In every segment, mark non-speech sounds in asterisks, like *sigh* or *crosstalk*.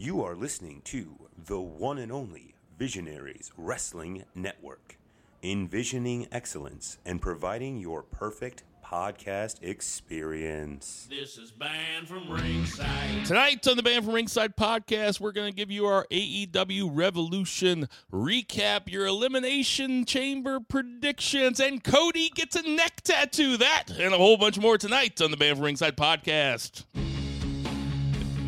You are listening to the one and only Visionaries Wrestling Network, envisioning excellence and providing your perfect podcast experience. This is Banned from Ringside. Tonight on the Banned from Ringside podcast, we're going to give you our AEW Revolution recap, your Elimination Chamber predictions, and Cody gets a neck tattoo. That and a whole bunch more tonight on the Banned from Ringside podcast.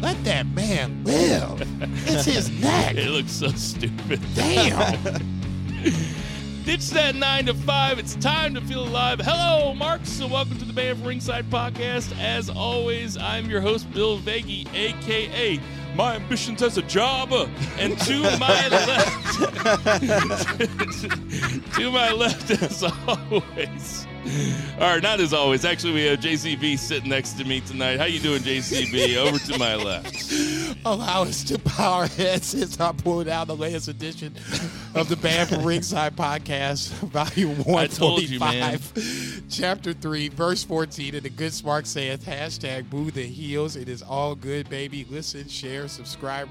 Let that man live. It's his *laughs* neck. It looks so stupid. Damn. *laughs* Ditch that nine to five. It's time to feel alive. Hello, Mark. So welcome to the Banned of Ringside podcast. As always, I'm your host, Bill Veggie, aka my ambitions as a job. And to my *laughs* left, to my left, as always. Or not as always. Actually, we have JCB sitting next to me tonight. How you doing, JCB? Over to my left. *laughs* Allow us to power heads as I pulled out the latest edition of the Banned from Ringside podcast, volume I told you, man. 145, chapter 3, verse 14. And the good smart saith, hashtag boo the heels. It is all good, baby. Listen, share, subscribe,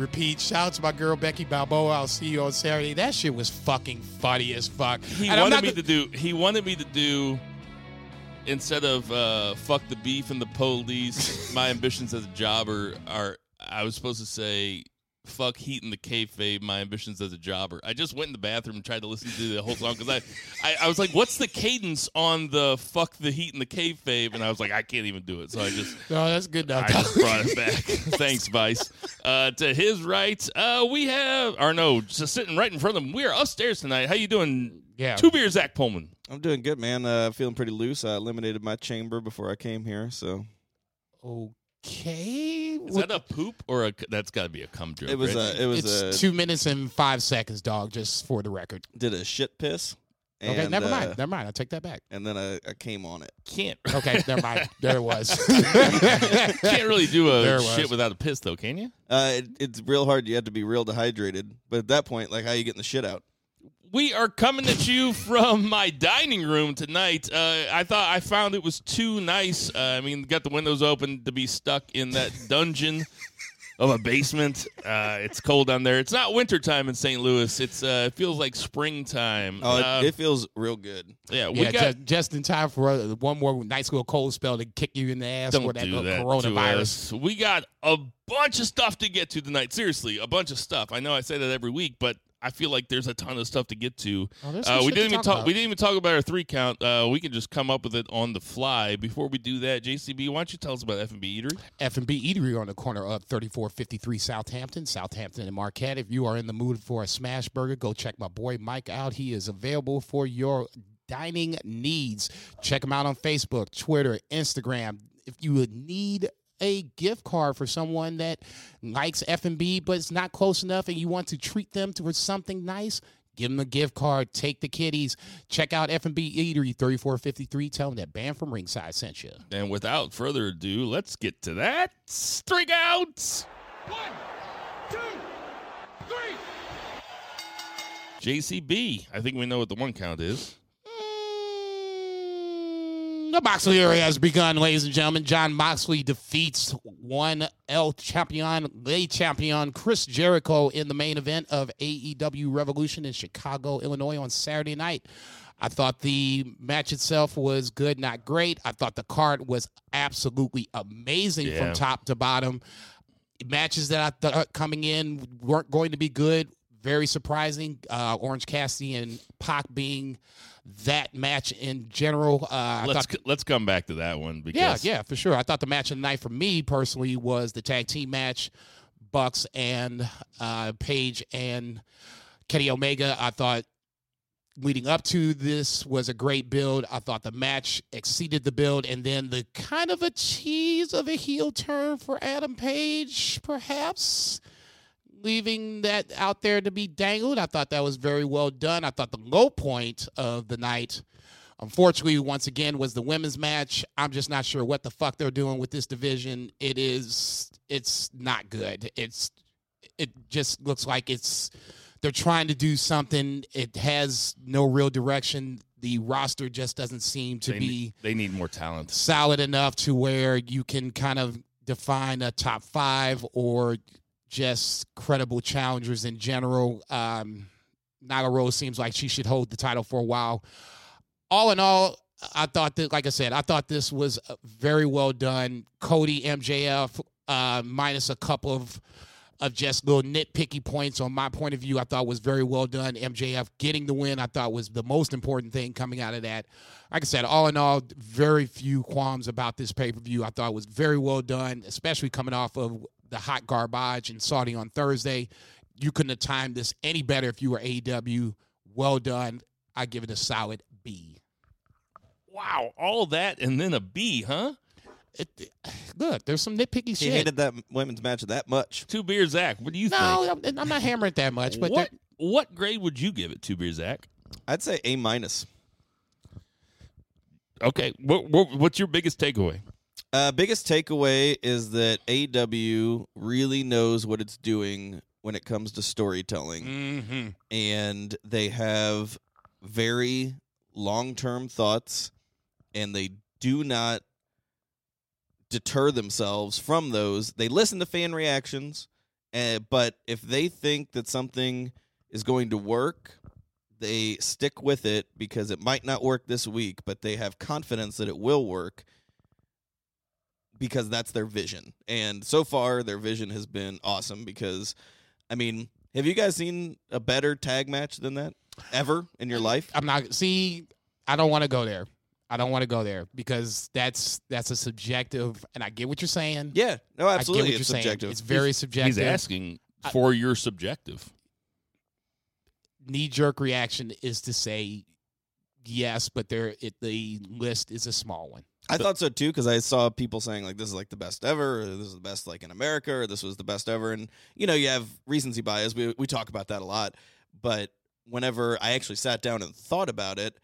repeat. Shout out to my girl Becky Balboa. I'll see you on Saturday. That shit was fucking funny as fuck. He And wanted me to do. He wanted me to do. Instead of uh, fuck the beef and the police, my ambitions as a jobber are. I was supposed to say fuck heat in the kayfabe. My ambitions as a jobber. I just went in the bathroom and tried to listen to the whole song because I, I, I was like, what's the cadence on the fuck the heat in the kayfabe? And I was like, I can't even do it. So I just No, that's good enough. I just brought it back. *laughs* Thanks, Vice. Uh, to his right, uh, we have, or no, just sitting right in front of him. We are upstairs tonight. How you doing? Yeah. Two beers, Zach Pullman. I'm doing good, man. Uh, feeling pretty loose. I eliminated my chamber before I came here, so okay. Is that a poop or a? That's got to be a cum joke. it was right? a it was it's a two minutes and five seconds, dog, just for the record. did a shit piss. Okay, never uh, mind. Never mind. I take that back. And then I, I came on it. can't *laughs* Okay, never mind. There it was. *laughs* can't really do There a was. shit without a piss though, can you? Uh, it, it's real hard. You have to be real dehydrated. But at that point, like, how you getting the shit out? We are coming at you from my dining room tonight. Uh, I thought I found it was too nice. Uh, I mean, got the windows open to be stuck in that dungeon of a basement. Uh, it's cold down there. It's not wintertime in St. Louis. It's uh, it feels like springtime. Oh, it, Uh, it feels real good. yeah, we yeah, got. just, just in time for uh, one more nice little cold spell to kick you in the ass Don't for that do that coronavirus. We got a bunch of stuff to get to tonight. Seriously, a bunch of stuff. I know I say that every week, but I feel like there's a ton of stuff to get to. Oh, Uh, we didn't even talk. We didn't even talk about our three count. Uh, we can just come up with it on the fly. Before we do that, JCB, why don't you tell us about F and B Eatery? F&B Eatery on the corner of 3453 Southampton, Southampton and Marquette. If you are in the mood for a smash burger, go check my boy Mike out. He is available for your dining needs. Check him out on Facebook, Twitter, Instagram. If you would need a gift card for someone that likes F&B but it's not close enough and you want to treat them to something nice, Give them a gift card. Take the kiddies. Check out F&B Eatery 3453. Tell them that Banned from Ringside sent you. And without further ado, let's get to that strikeouts. One, two, three. JCB. I think we know what the one count is. The Moxley era has begun, ladies and gentlemen. Jon Moxley defeats one L champion, Le Champion Chris Jericho in the main event of AEW Revolution in Chicago, Illinois on Saturday night. I thought the match itself was good, not great. I thought the card was absolutely amazing Yeah. from top to bottom. Matches that I thought coming in weren't going to be good. Very surprising. Uh, Orange Cassidy and Pac being that match in general. Uh, Let's thought, let's come back to that one yeah, because yeah, for sure. I thought the match of the night for me personally was the tag team match, Bucks and uh, Page and Kenny Omega. I thought leading up to this was a great build. I thought the match exceeded the build, and then the kind of a tease of a heel turn for Adam Page, perhaps leaving that out there to be dangled. I thought that was very well done. I thought the low point of the night, unfortunately, once again, was the women's match. I'm just not sure what the fuck they're doing with this division. It is, it's not good. It's, it just looks like it's they're trying to do something. It has no real direction. The roster just doesn't seem to They, be need, they need more talent. solid enough to where you can kind of define a top five or just credible challengers in general. Um, Nyla Rose seems like she should hold the title for a while. All in all, I thought that, like I said, I thought this was uh, very well done. Cody MJF, uh, minus a couple of of just little nitpicky points on my point of view, I thought was very well done. MJF getting the win, I thought was the most important thing coming out of that. Like I said, all in all, very few qualms about this pay per view. I thought it was very well done, especially coming off of the hot garbage in Saudi on Thursday. You couldn't have timed this any better if you were AEW. Well done. I give it a solid B. Wow, all that and then a B, huh? It, look, there's some nitpicky He shit. hated that women's match that much. Two beer Zach. What do you no, think? I'm, I'm not hammering that much, but what there- what grade would you give it? Two beer Zach. I'd say A minus. Okay, what, what what's your biggest takeaway? Uh, biggest takeaway is that AEW really knows what it's doing when it comes to storytelling, Mm-hmm. and they have very long term thoughts, and they do not deter themselves from those. They listen to fan reactions, uh, but if they think that something is going to work, they stick with it because it might not work this week, but they have confidence that it will work because that's their vision. And so far, their vision has been awesome because, I mean, have you guys seen a better tag match than that ever in your life? I'm not. See, I don't want to go there. I don't want to go there because that's that's a subjective, and I get what you're saying. Yeah, no, I get absolutely. what you're It's saying. subjective. It's very subjective. He's asking for your subjective. Knee jerk reaction is to say yes, but there it, the list is a small one. I thought so too because I saw people saying like this is like the best ever, or this is the best like in America, or this was the best ever, and you know you have recency bias. We we talk about that a lot, but whenever I actually sat down and thought about it,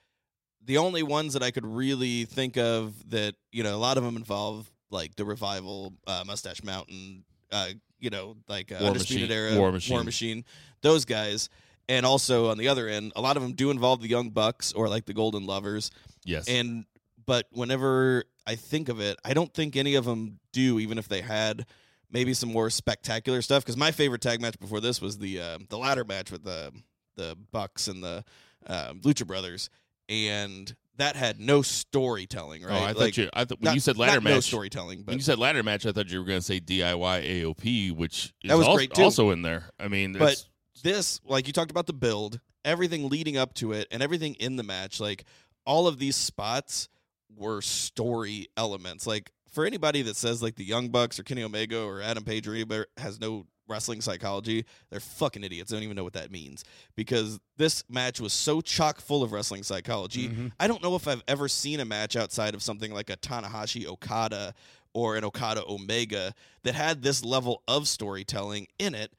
the only ones that I could really think of that you know a lot of them involve like the revival, uh, Mustache Mountain, uh, you know like uh, War Undisputed Machine. Era, War Machine. War Machine, those guys. And also on the other end, a lot of them do involve the Young Bucks or like the Golden Lovers. Yes. And but whenever I think of it, I don't think any of them do, even if they had maybe some more spectacular stuff. Because my favorite tag match before this was the uh, the ladder match with the the Bucks and the uh, Lucha Brothers, and that had no storytelling. Right? Oh, I thought you. I thought when not- you said ladder match. no storytelling, but when you said ladder match, I thought you were going to say DIY AOP, which is That was great, too. also in there. I mean, But it's- this, like you talked about the build, everything leading up to it, and everything in the match, like all of these spots were story elements. Like for anybody that says like the Young Bucks or Kenny Omega or Adam Page or anybody has no wrestling psychology, they're fucking idiots. They don't even know what that means because this match was so chock full of wrestling psychology. Mm-hmm. I don't know if I've ever seen a match outside of something like a Tanahashi Okada or an Okada Omega that had this level of storytelling in it.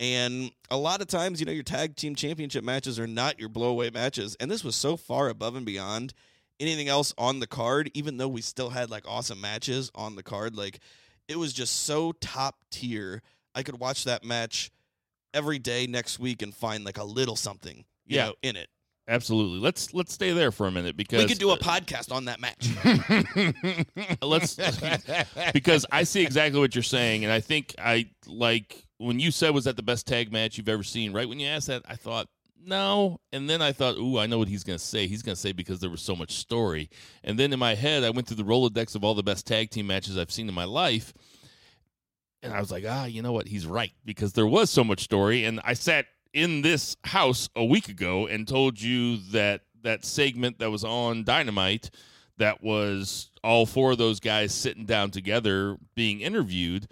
And a lot of times, you know, your tag team championship matches are not your blowaway matches. And this was so far above and beyond anything else on the card, even though we still had like awesome matches on the card. Like it was just so top tier. I could watch that match every day next week and find like a little something, you Yeah. know, in it. absolutely. Let's let's stay there for a minute because We could do a uh, podcast on that match. *laughs* let's *laughs* because I see exactly what you're saying, and I think I like when you said was that the best tag match you've ever seen. Right when you asked that, I thought no, and then I thought, ooh, I know what he's gonna say. He's gonna say because there was so much story, and then in my head, I went through the rolodex of all the best tag team matches I've seen in my life. And I was like, ah, you know what? He's right because there was so much story. And I sat in this house a week ago and told you that that segment that was on Dynamite, that was all four of those guys sitting down together being interviewed.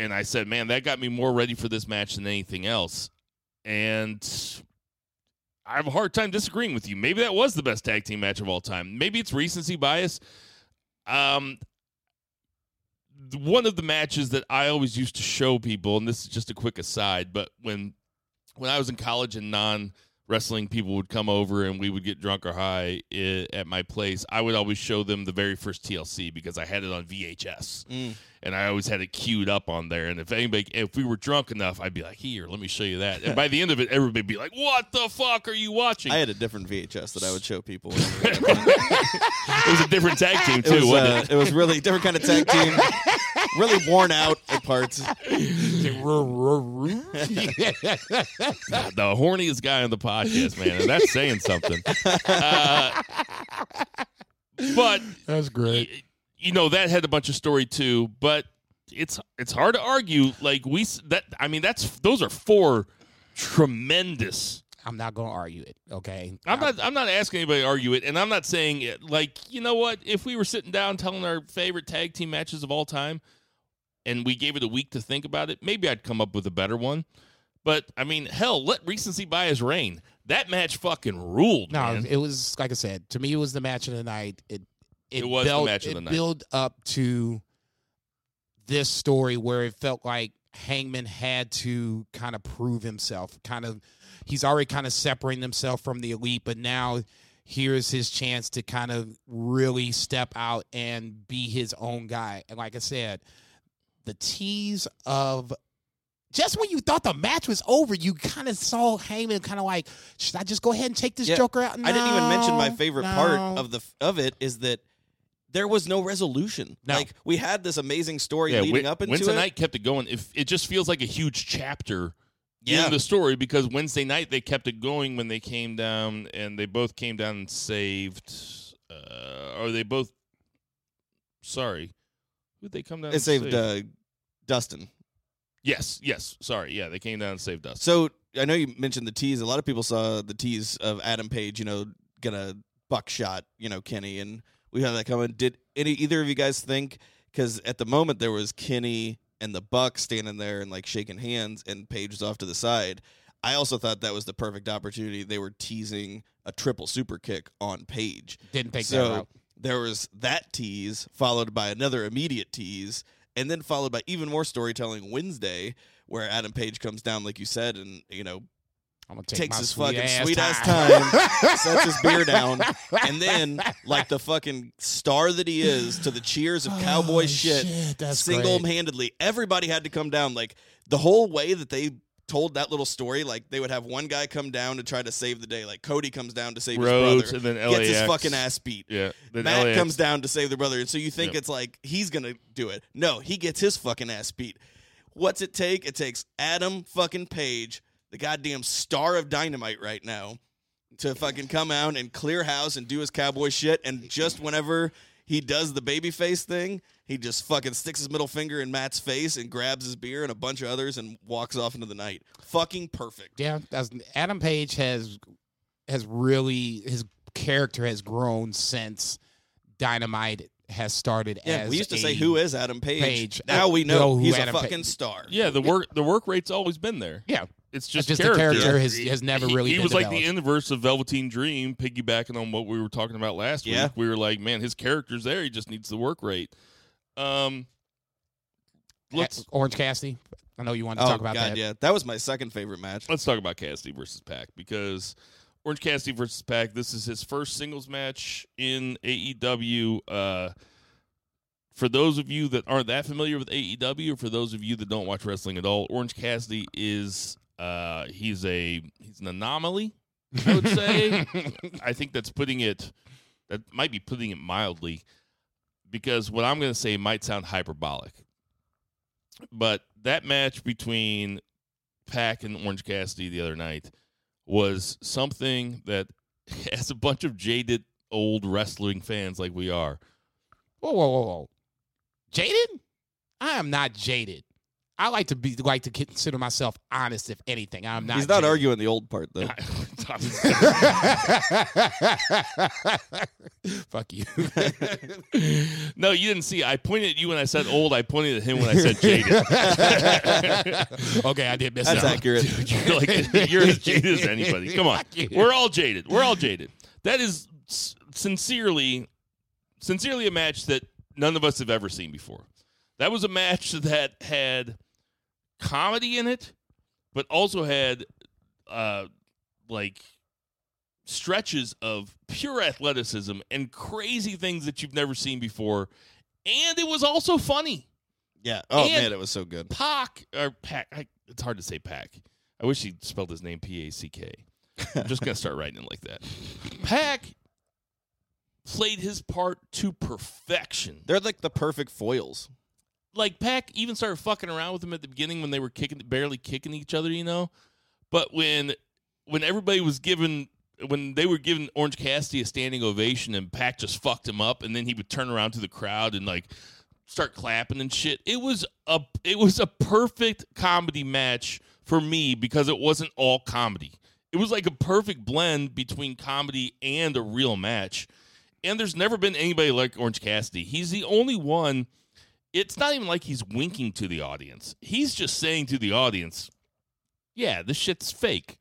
And I said, man, that got me more ready for this match than anything else. And I have a hard time disagreeing with you. Maybe that was the best tag team match of all time. Maybe it's recency bias. Um, one of the matches that I always used to show people, and this is just a quick aside, but when when I was in college and non wrestling people would come over and we would get drunk or high at my place, I would always show them the very first TLC because I had it on VHS. Mm. And I always had it queued up on there. And if anybody, if we were drunk enough, I'd be like, "Here, let me show you that." And by the end of it, everybody'd be like, "What the fuck are you watching?" I had a different VHS that I would show people. *laughs* it was a different tag team It too, was, wasn't uh, it? it was really different kind of tag team. really worn out at parts. *laughs* the horniest guy on the podcast, man, and that's saying something. Uh, but That's great. You know that had a bunch of story too. But it's it's hard to argue. Like we that I mean that's those are four tremendous. I'm not gonna argue it. Okay. I'm not I'm not asking anybody to argue it, and I'm not saying it like you know what if we were sitting down telling our favorite tag team matches of all time, and we gave it a week to think about it, maybe I'd come up with a better one. But I mean, hell, let recency bias reign. That match fucking ruled, No, man. it was like I said. To me, it was the match of the night. It it, It was the built, match of it the night. built up to this story where it felt like Hangman had to kind of prove himself. Kind of, he's already kind of separating himself from the elite, but now here's his chance to kind of really step out and be his own guy. And like I said, the tease of just when you thought the match was over, you kind of saw Hangman kind of like, should I just go ahead and take this Yeah, Joker out? I didn't even mention my favorite no. part of the of it is that there was no resolution. No. Like we had this amazing story yeah, leading up into Wednesday it. night kept it going. If it just feels like a huge chapter Yeah. in the story because Wednesday night they kept it going when they came down and they both came down and saved. Uh, or they both. Sorry, who'd they come down? It and saved save? uh, Dustin. Yes, yes. Sorry, yeah, they came down and saved us. So I know you mentioned the tease. A lot of people saw the tease of Adam Page, you know, gonna buckshot, you know, Kenny, and we have that coming. Did any either of you guys think? Because at the moment there was Kenny and the Buck standing there and like shaking hands, and Page was off to the side. I also thought that was the perfect opportunity. They were teasing a triple super kick on Page. Didn't that so route. there was that tease followed by another immediate tease and then followed by even more storytelling wednesday where adam page comes down like you said and you know I'm gonna take takes my his sweet fucking ass sweet ass time. *laughs* sets his beer down. And then like the fucking star that he is to the cheers of cowboy Oh, shit, shit, single-handedly everybody had to come down. Like the whole way that they told that little story like they would have one guy come down to try to save the day. Like cody comes down to save Rhodes his brother, and brother then gets his fucking ass beat. Yeah, then Matt LAX comes down to save the brother, and so you think Yep. it's like he's gonna do it. No, he gets his fucking ass beat. What's it take? It takes Adam fucking Page, the goddamn star of dynamite right now, to fucking come out and clear house and do his cowboy shit. And just whenever he does the babyface thing, he just fucking sticks his middle finger in Matt's face and grabs his beer and a bunch of others and walks off into the night. Fucking perfect. Yeah, that's, Adam Page has has really his character has grown since Dynamite has started. Yeah, as we used to a- say, "Who is Adam Page?" Page. Now we Know know he's a Adam Pa- fucking star. Yeah, the work the work rate's always been there. Yeah, It's just, just the character. character has- has never He- really He, been was like the inverse of Velveteen Dream, piggybacking on what we were talking about last Yeah. week. We were like, man, his character's there. He just needs the work rate. Um, let's Orange Cassidy. I know you wanted to Oh talk about god, that. yeah, that was my second favorite match. let's talk about Cassidy versus Pac because Orange Cassidy versus Pac. This is his first singles match in AEW. Uh, for those of you that aren't that familiar with AEW, or for those of you that don't watch wrestling at all, Orange Cassidy is uh, he's a he's an anomaly. I would say. *laughs* I think that's putting it that might be putting it mildly because what I'm going to say might sound hyperbolic. But that match between Pac and Orange Cassidy the other night was something that *laughs* as a bunch of jaded old wrestling fans like we are, Whoa, whoa, whoa, whoa. Jaded? I am not jaded. I like to be like to consider myself honest, if anything. I'm not. He's not genuine. arguing the old part though. *laughs* *laughs* Fuck you. no, you didn't see. I pointed at you when I said old. I pointed at him when I said jaded. *laughs* okay, I did miss That's that. accurate. you're like you're as jaded as anybody. Come on, we're all jaded. We're all jaded. That is sincerely, sincerely a match that none of us have ever seen before. That was a match that had comedy in it, but also had uh, like stretches of pure athleticism and crazy things that you've never seen before. And it was also funny. Yeah. Oh And- man, it was so good. Pac or Pac. I, it's hard to say Pac. I wish he spelled his name P A C K. I'm just gonna start writing it like that. *laughs* Pac played his part to perfection. They're like the perfect foils. Like Pac even started fucking around with him at the beginning when they were kicking, barely kicking each other, you know. But when when everybody was given when they were giving Orange Cassidy a standing ovation and Pac just fucked him up, and then he would turn around to the crowd and like start clapping and shit. It was a it was a perfect comedy match for me because it wasn't all comedy. It was like a perfect blend between comedy and a real match. And there's never been anybody like Orange Cassidy. He's the only one. It's not even like he's winking to the audience. He's just saying to the audience, "Yeah, this shit's fake.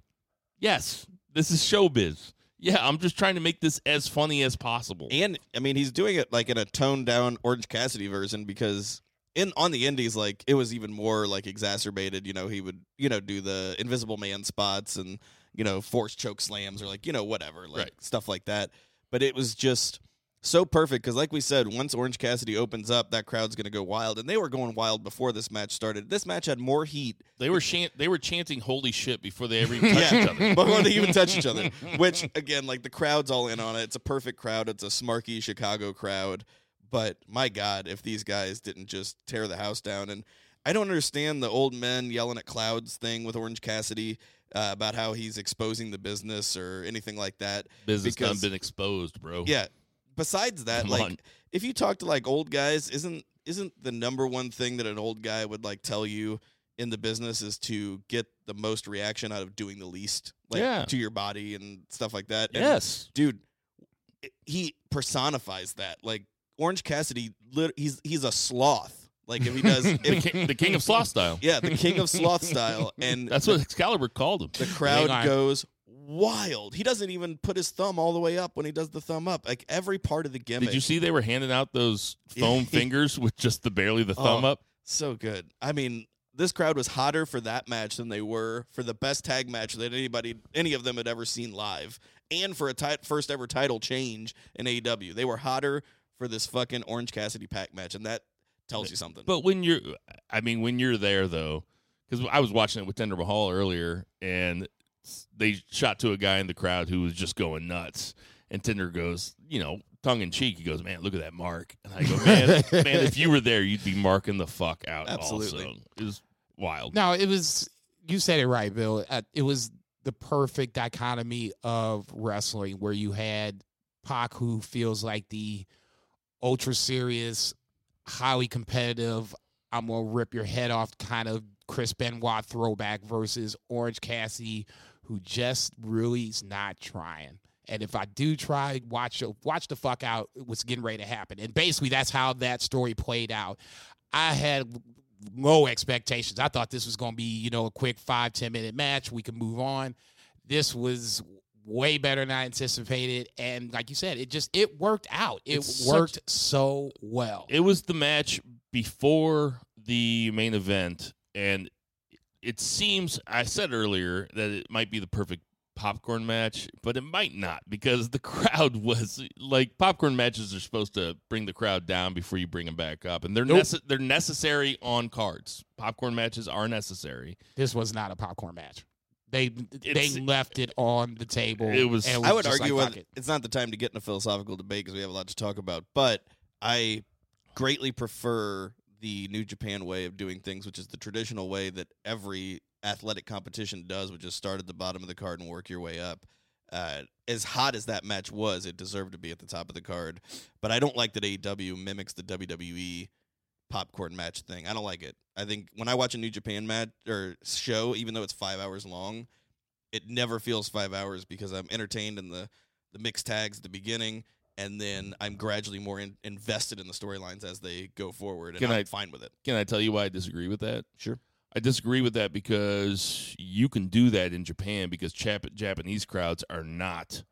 Yes, this is showbiz. Yeah, I'm just trying to make this as funny as possible." And I mean, he's doing it like in a toned down Orange Cassidy version because in on the indies, like it was even more like exacerbated. You know, he would you know do the Invisible Man spots and you know force choke slams or like you know whatever like Right. stuff like that. But it was just so perfect because, like we said, once Orange Cassidy opens up, that crowd's going to go wild, and they were going wild before this match started. This match had more heat They were they were chanting "Holy shit" before they ever even *laughs* touched each other. before they even touch each other. *laughs* Which again, like the crowd's all in on it. It's a perfect crowd. It's a smarky Chicago crowd. But my God, if these guys didn't just tear the house down, and I don't understand the old men yelling at clouds thing with Orange Cassidy uh, about how he's exposing the business or anything like that. Business done Because- been exposed, bro. Yeah. Besides that, Come like on. if you talk to like old guys, isn't isn't the number one thing that an old guy would like tell you in the business is to get the most reaction out of doing the least, like Yeah. to your body and stuff like that. And, Yes. dude, he personifies that. Like Orange Cassidy, lit- he's he's a sloth. Like if he does, *laughs* The king, the king of sloth style. yeah, the king of sloth *laughs* style, and That's what Excalibur called him. the crowd goes wild. He doesn't even put his thumb all the way up when he does the thumb up. Like every part of the gimmick. Did you see they were handing out those *laughs* foam fingers with just the barely the thumb Oh. up? So good. I mean, this crowd was hotter for that match than they were for the best tag match that anybody, any of them had ever seen live, and for a ti- first ever title change in AEW. They were hotter for this fucking Orange Cassidy Pac match, and that tells you something. But when you're, I mean, when you're there though, because I was watching it with Tinder Mahal earlier, and they shot to a guy in the crowd who was just going nuts, and Tinder goes, you know, tongue in cheek, he goes, "Man, look at that mark," and I go, *laughs* "Man, man, if you were there, you'd be marking the fuck out." Absolutely. also. it was wild. No, it was. You said it right, Bill. Uh, it was the perfect dichotomy of wrestling, where you had Pac, who feels like the ultra serious, highly competitive, I'm gonna rip your head off kind of Chris Benoit throwback versus Orange Cassidy, who just really is not trying. And if I do try, watch watch the fuck out what's getting ready to happen. And basically, that's how that story played out. I had low expectations. I thought this was going to be, you know, a quick five ten minute match. We could move on. This was way better than I anticipated, and like you said, it just it worked out. It It's such- worked so well. It was the match before the main event, and it seems I said earlier that it might be the perfect popcorn match, but it might not because the *laughs* crowd was like popcorn matches are supposed to bring the crowd down before you bring them back up, and they're Nope. nece- they're necessary on cards. Popcorn matches are necessary. this was not a popcorn match. They It's- they left it on the table. It was- and I would argue like, it. it's not the time to get in a philosophical debate because we have a lot to talk about. But I greatly prefer the New Japan way of doing things, which is the traditional way that every athletic competition does, which is start at the bottom of the card and work your way up. Uh, as hot as that match was, it deserved to be at the top of the card. But I don't like that AEW mimics the WWE popcorn match thing. I don't like it. I think when I watch a New Japan match or show, even though it's five hours long, it never feels five hours because I'm entertained in the the mixed tags at the beginning, and then I'm gradually more in, invested in the storylines as they go forward, and Can I'm I- fine with it. Can I tell you why I disagree with that? Sure. I disagree with that because you can do that in Japan because Jap- Japanese crowds are not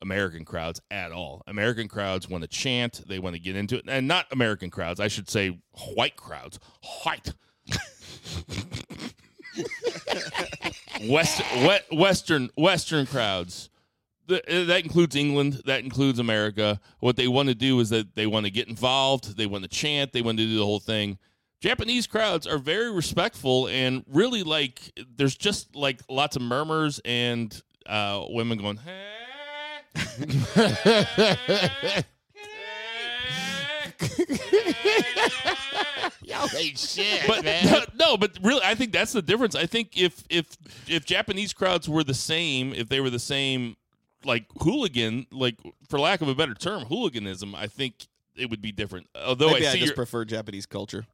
American crowds at all. American crowds want to chant, they want to get into it, and not American crowds. I should say white crowds. White. *laughs* West, we- Western Western crowds. Uh, that includes England. That includes America. What they want to do is that they want to get involved. They want to chant. They want to do the whole thing. Japanese crowds are very respectful and really like. There's just like lots of murmurs and uh, women going. Yo, *laughs* ain't shit, but man. no, no, but really, I think that's the difference. I think if if if Japanese crowds were the same, if they were the same, like hooligan, like for lack of a better term, hooliganism, I think it would be different. Although Maybe I I, just your, prefer Japanese culture.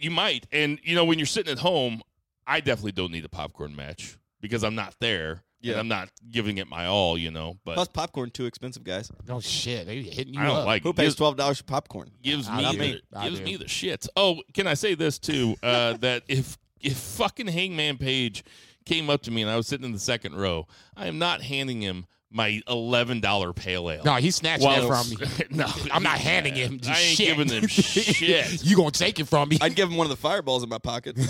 you might, and you know, when you're sitting at home, I definitely don't need a popcorn match because I'm not there. Yeah. and I'm not giving it my all, you know. But Plus, popcorn too expensive, guys. Oh shit, they hitting you I don't up. like Who pays twelve dollars for popcorn? gives I me the, I gives do. me the shits. Oh, can I say this too? *laughs* Uh, that if if fucking Hangman Page came up to me and I was sitting in the second row, I am not handing him my eleven dollar pale ale. No, he snatched Well, that from me. *laughs* no, I'm not handing him I ain't shit. giving him *laughs* shit. you gonna take it from me? I'd give him one of the fireballs in my pocket. *laughs*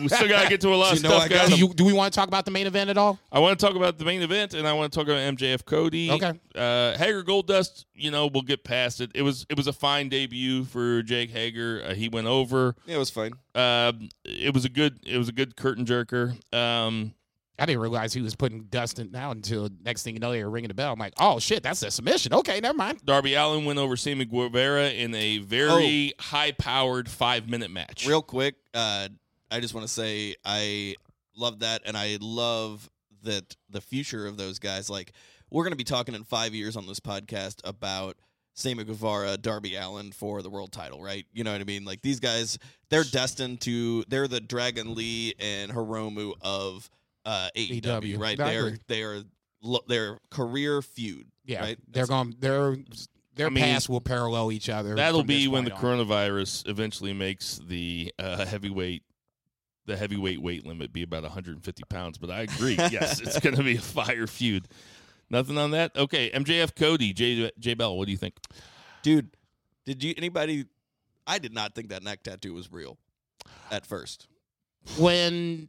We still gotta get to a lot of You know stuff, guys. do, you, do we want to talk about the main event at all? I want to talk about the main event, and I want to talk about MJF Cody. Okay. Uh, Hager Goldust, you know, we'll get past it. It was it was a fine debut for Jake Hager. Uh, he went over. yeah, it was fine. Um, it was a good it was a good curtain jerker. Um, I didn't realize he was putting Dustin out until next thing you know they were ringing the bell. I'm like, oh shit, that's a submission. Okay, never mind. Darby Allin went over Sammy Guevara in a very high powered five minute match. Real quick, uh, I just want to say I love that, and I love that the future of those guys. Like, we're going to be talking in five years on this podcast about Sammy Guevara, Darby Allin for the world title, right? You know what I mean? Like these guys, they're destined to. They're the Dragon Lee and Hiromu of uh, AEW, AEW. right? I They're they're lo- their career feud. Yeah, right? they're That's- going. Their their I mean, paths will parallel each other. That'll be when the on. coronavirus eventually makes the uh, heavyweight the heavyweight weight limit be about 150 pounds. But I agree. *laughs* yes, it's going to be a fire feud. Nothing on that. Okay, MJF Cody, J J Bell. What do you think? dude. Did you anybody? I did not think that neck tattoo was real at first. when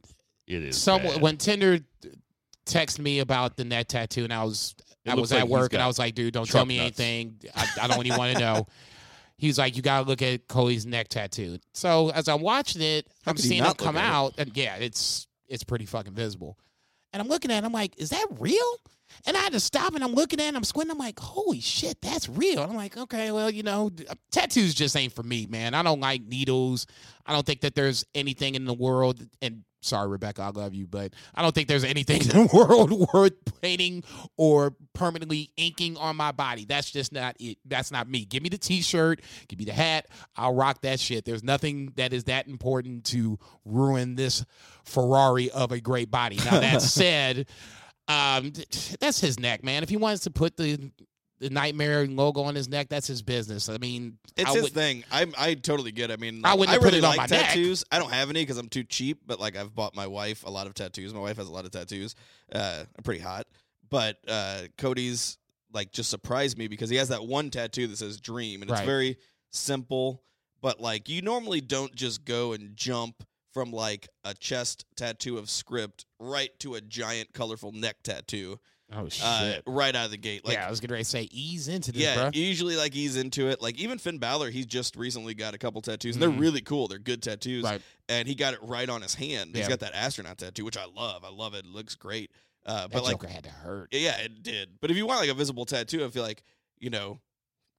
It is someone bad. when Tinder texted me about the neck tattoo, and I was It I was like at work, and I was like, dude, don't tell me nuts. anything. I, I don't even want to know. *laughs* He was like, you got to look at Cody's neck tattoo. So as I'm watching it, How I'm seeing it come at it? out, and yeah, it's it's pretty fucking visible. And I'm looking at it, I'm like, is that real? And I had to stop and I'm looking at it, I'm squinting. I'm like, holy shit, that's real. And I'm like, okay, well, you know, tattoos just ain't for me, man. I don't like needles. I don't think that there's anything in the world. And sorry, Rebecca, I love you, but I don't think there's anything *laughs* in the world worth painting or permanently inking on my body. That's just not it. That's not me. Give me the t-shirt, give me the hat. I'll rock that shit. There's nothing that is that important to ruin this Ferrari of a great body. Now that *laughs* said, um, that's his neck, man. If he wants to put the the nightmare logo on his neck, that's his business. I mean, It's I his would- thing. I I totally get. it. I mean, I wouldn't I really it on like my neck. tattoos. I don't have any because I'm too cheap. But like, I've bought my wife a lot of tattoos. My wife has a lot of tattoos. Uh, I'm pretty hot. But uh, Cody's like just surprised me because he has that one tattoo that says "Dream" and it's Right. very simple. But like, you normally don't just go and jump from like a chest tattoo of script right to a giant colorful neck tattoo Oh shit. uh, right out of the gate. Like, yeah, I was getting ready to say ease into this, yeah, bro. usually like he's into it. Like even Finn Balor, he's just recently got a couple tattoos, and they're Mhm. really cool. They're good tattoos, Right. and he got it right on his hand. He's got that astronaut tattoo, which I love. I love it. It looks great. Uh, That but like, Joker had to hurt. yeah, it did. But if you want like a visible tattoo, I feel like you know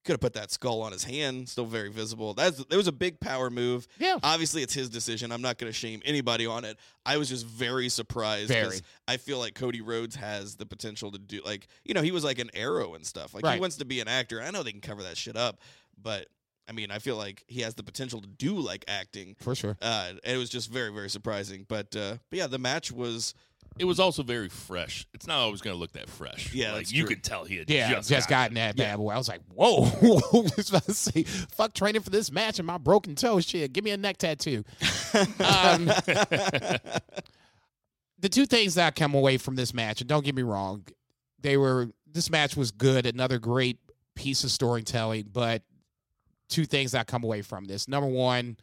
could have put that skull on his hand, still very visible. That's it was a big power move. Yeah. Obviously, it's his decision. I'm not going to shame anybody on it. I was just very surprised. 'cause Very. I feel like Cody Rhodes has the potential to do like you know he was like an arrow and stuff. Like he wants to be an actor. I know they can cover that shit up, but I mean, I feel like he has the potential to do like acting. For sure. Uh, it was just very, very surprising. But uh, but yeah, the match was It was also very fresh. It's not always going to look that fresh. Yeah, like that's you true. could tell he had Yeah, just, just, gotten gotten that Yeah. bad boy. I was like, whoa. *laughs* I was about to say, fuck training for this match and my broken toe. Shit, give me a neck tattoo. um, the two things that I come away from this match, and don't get me wrong, they were this match was good, another great piece of storytelling, but two things that I come away from this. Number one,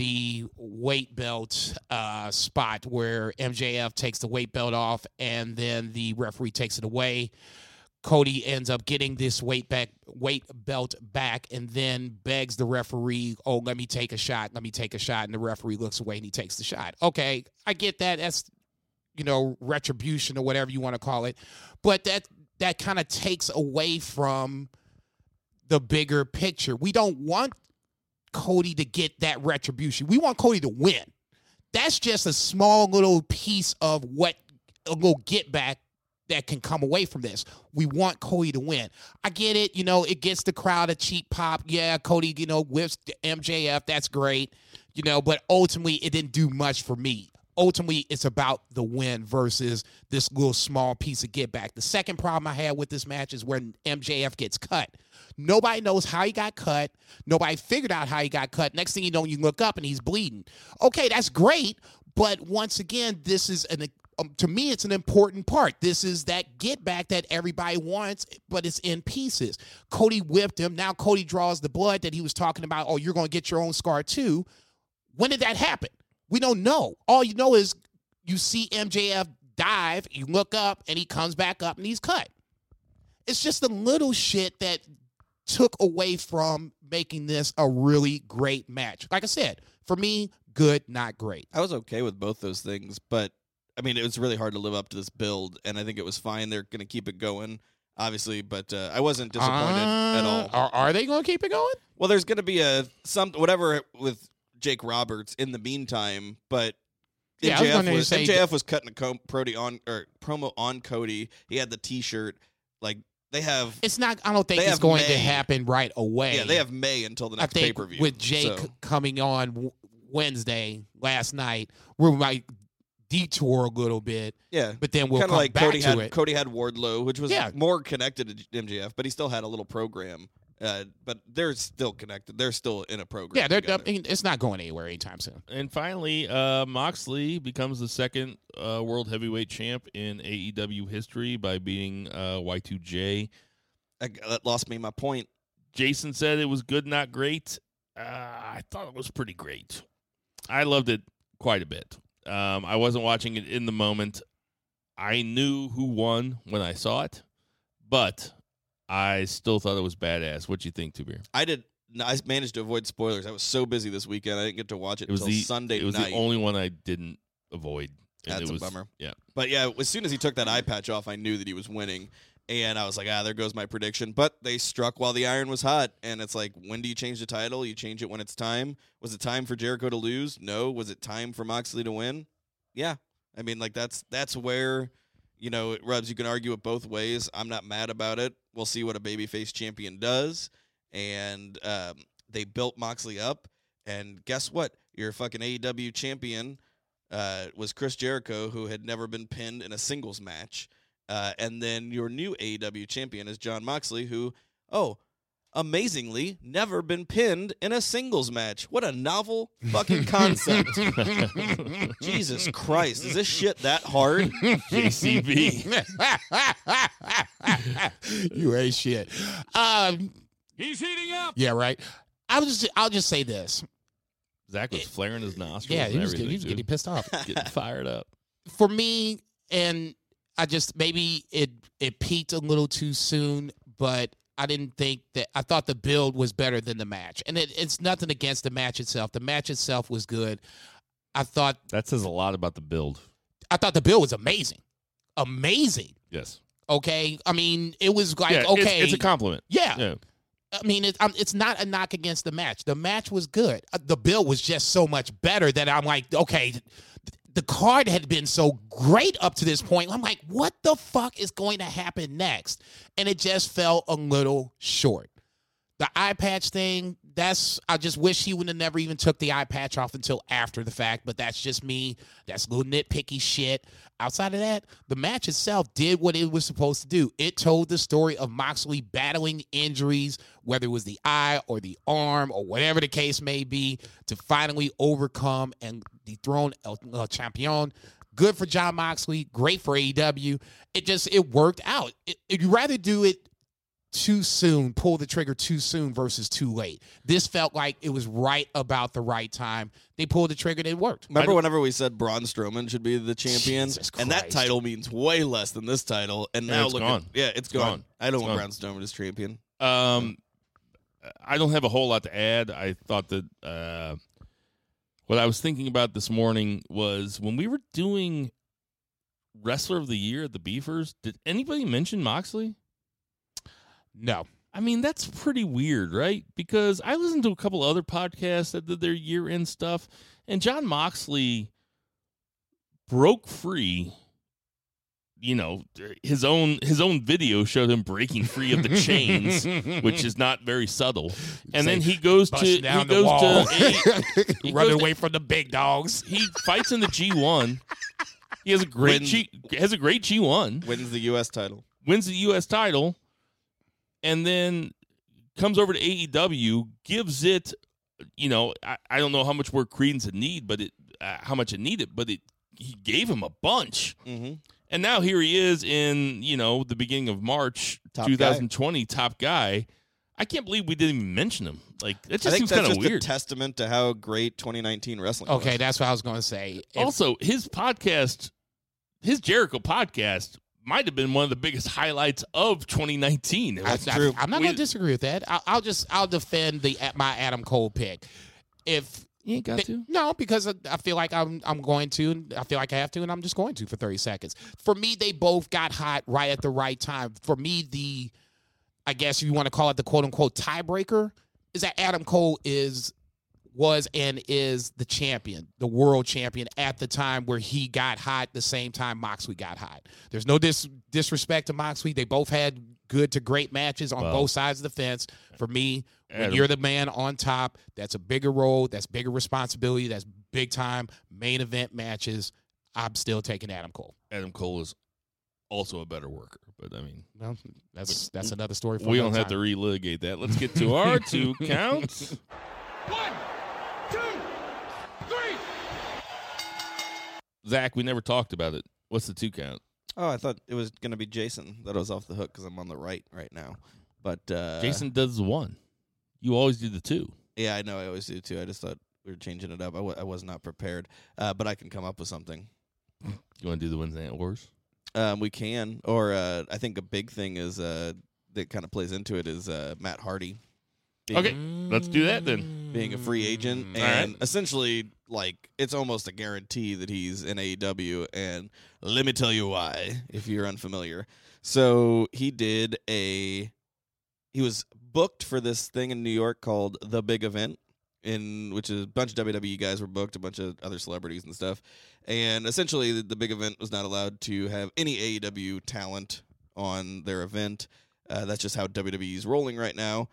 the weight belt uh, spot where MJF takes the weight belt off and then the referee takes it away. Cody ends up getting this weight back weight belt back and then begs the referee, "Oh, let me take a shot. Let me take a shot." And the referee looks away and he takes the shot. Okay, I get that. That's you know, retribution or whatever you want to call it. But that that kind of takes away from the bigger picture. We don't want Cody to get that retribution. We want Cody to win. That's just a small little piece of what a little get back that can come away from this. We want Cody to win. I get it. You know, it gets the crowd a cheap pop. Yeah, Cody, you know, whips MJF. That's great. You know, but ultimately, it didn't do much for me. Ultimately, it's about the win versus this little small piece of get back. The second problem I had with this match is when MJF gets cut. Nobody knows how he got cut. Nobody figured out how he got cut. Next thing you know, you look up and he's bleeding. Okay, that's great. But once again, this is an um, to me, it's an important part. This is that get back that everybody wants, but it's in pieces. Cody whipped him. Now Cody draws the blood that he was talking about. Oh, you're going to get your own scar too. When did that happen? We don't know. All you know is you see MJF dive, you look up, and he comes back up and he's cut. It's just the little shit that took away from making this a really great match. Like I said, for me, good, not great. I was okay with both those things, but I mean, it was really hard to live up to this build, and I think it was fine. They're going to keep it going, obviously, but uh, I wasn't disappointed at Uh, all. Are, are they going to keep it going? Well, there's going to be a some whatever with Jake Roberts in the meantime, but Yeah, was MJF was, say- MJF was cutting a com- Prody on or promo on Cody. He had the T-shirt. Like they have, It's not. I don't think it's going to happen right away. yeah, they have May until the next pay per view. with Jake So, coming on Wednesday last night, we might detour a little bit, yeah, but then we'll kind of like back Cody had it. Cody had Wardlow, which was Yeah. more connected to MJF, but he still had a little program. Uh, but they're still connected. They're still in a program. yeah, they're, together. I mean, it's not going anywhere anytime soon. And finally, uh, Moxley becomes the second uh, world heavyweight champ in AEW history by beating uh, Y2J. I- that lost me my point. Jason said it was good, not great. Uh, I thought it was pretty great. I loved it quite a bit. Um, I wasn't watching it in the moment. I knew who won when I saw it, but I still thought it was badass. What you think, Two Beer? I did. I managed to avoid spoilers. I was so busy this weekend. I didn't get to watch it, It was until the Sunday It was night. the only one I didn't avoid. That's a was, bummer. Yeah, But yeah, as soon as he took that eye patch off, I knew that he was winning. And I was like, ah, there goes my prediction. But they struck while the iron was hot. And it's like, when do you change the title? You change it when it's time. Was it time for Jericho to lose? No. Was it time for Moxley to win? Yeah. I mean, like that's that's where, you know, it rubs. You can argue it both ways. I'm not mad about it. We'll see what a babyface champion does. And um, they built Moxley up. And guess what? Your fucking AEW champion uh, was Chris Jericho, who had never been pinned in a singles match. Uh, and then your new AEW champion is Jon Moxley, who, oh, amazingly, never been pinned in a singles match. What a novel fucking concept. *laughs* Jesus Christ. Is this shit that hard? JCB. *laughs* you ain't shit. Um, He's heating up. yeah, right. I was. Just, I'll just say this. Zach was flaring his nostrils. Yeah, he was, everything, he was getting pissed off. *laughs* getting fired up. for me, and I just maybe it it peaked a little too soon, but I didn't think that I thought the build was better than the match. And it, it's nothing against the match itself. The match itself was good. I thought That says a lot about the build. I thought the build was amazing. Amazing. Yes. Okay. I mean, it was like yeah, okay. It's, it's a compliment. yeah. Yeah. I mean, it, um, it's not a knock against the match. The match was good. Uh, The build was just so much better that I'm like, okay, the card had been so great up to this point. I'm like, what the fuck is going to happen next? And it just fell a little short. The eye patch thing, that's I just wish he would have never even took the eye patch off until after the fact. But that's just me. That's little nitpicky shit. Outside of that, the match itself did what it was supposed to do. It told the story of Moxley battling injuries, whether it was the eye or the arm or whatever the case may be, to finally overcome and dethrone El, El Champion. Good for Jon Moxley. Great for AEW. It just it worked out. It, you'd rather do it too soon, pull the trigger too soon versus too late. This felt like it was right about the right time. They pulled the trigger and it worked. Remember whenever we said Braun Strowman should be the champion, and that title means way less than this title, and Yeah, now it's look, gone. At, yeah, it's gone. gone. I don't It's want gone. Braun Strowman as champion. Um, I don't have a whole lot to add. I thought that uh, what I was thinking about this morning was when we were doing Wrestler of the Year at the Beefers. Did anybody mention Moxley? No. I mean, that's pretty weird, right? Because I listened to a couple other podcasts that did their year end stuff, and Jon Moxley broke free. You know, his own his own video showed him breaking free of the chains, *laughs* which is not very subtle. And then he goes to he goes to A- he *laughs* running goes to- away from the big dogs. he fights in the G one. He has a great Win- G has a great G one Wins the U.S. title. wins the U.S. title, and then comes over to AEW, gives it, you know, I, I don't know how much more credence it need, but it uh, how much it needed, but it he gave him a bunch, Mm-hmm. and now here he is in you know the beginning of March, Top guy. 2020, top guy. I can't believe we didn't even mention him. Like it I just think seems kind of weird. a testament to how great 2019 wrestling. Okay, was. that's what I was going to say. If- also, his podcast, his Jericho podcast, might have been one of the biggest highlights of 2019. It I, was- I, true. I'm not going to disagree with that. I, I'll just I'll defend the my Adam Cole pick. If you ain't got Th- to. No, because I, I feel like I'm I'm going to, I feel like I have to, and I'm just going to for 30 seconds. For me, they both got hot right at the right time. For me, the I guess if you want to call it the quote unquote tiebreaker is that Adam Cole is was and is the champion, the world champion at the time where he got hot the same time Moxley got hot. There's no dis- disrespect to Moxley. They both had good to great matches on Well, both sides of the fence. For me, when Adam- you're the man on top, that's a bigger role, that's bigger responsibility, that's big time main event matches. I'm still taking Adam Cole. Adam Cole is also a better worker, but I mean, Well, that's that's another story. For we don't another have to time. relitigate that. Let's get to *laughs* our two counts. One, two, three. Zach, we never talked about it. What's the two count? Oh, I thought it was going to be Jason that I was off the hook because I'm on the right right now. But uh, Jason does the one. You always do the two. yeah, I know I always do two. I just thought we were changing it up. I, w- I was not prepared, uh, but I can come up with something. You want to do the Wednesday Night Wars? Um, we can, or uh, I think a big thing is uh, that kind of plays into it is uh, Matt Hardy. being- Okay, let's do that then. being a free agent All and right. essentially like it's almost a guarantee that he's in AEW and let me tell you why if you're unfamiliar. So he did a he was booked for this thing in New York called The Big Event in which a bunch of WWE guys were booked, a bunch of other celebrities and stuff. And essentially the, the big event was not allowed to have any AEW talent on their event. Uh, that's just how WWE's rolling right now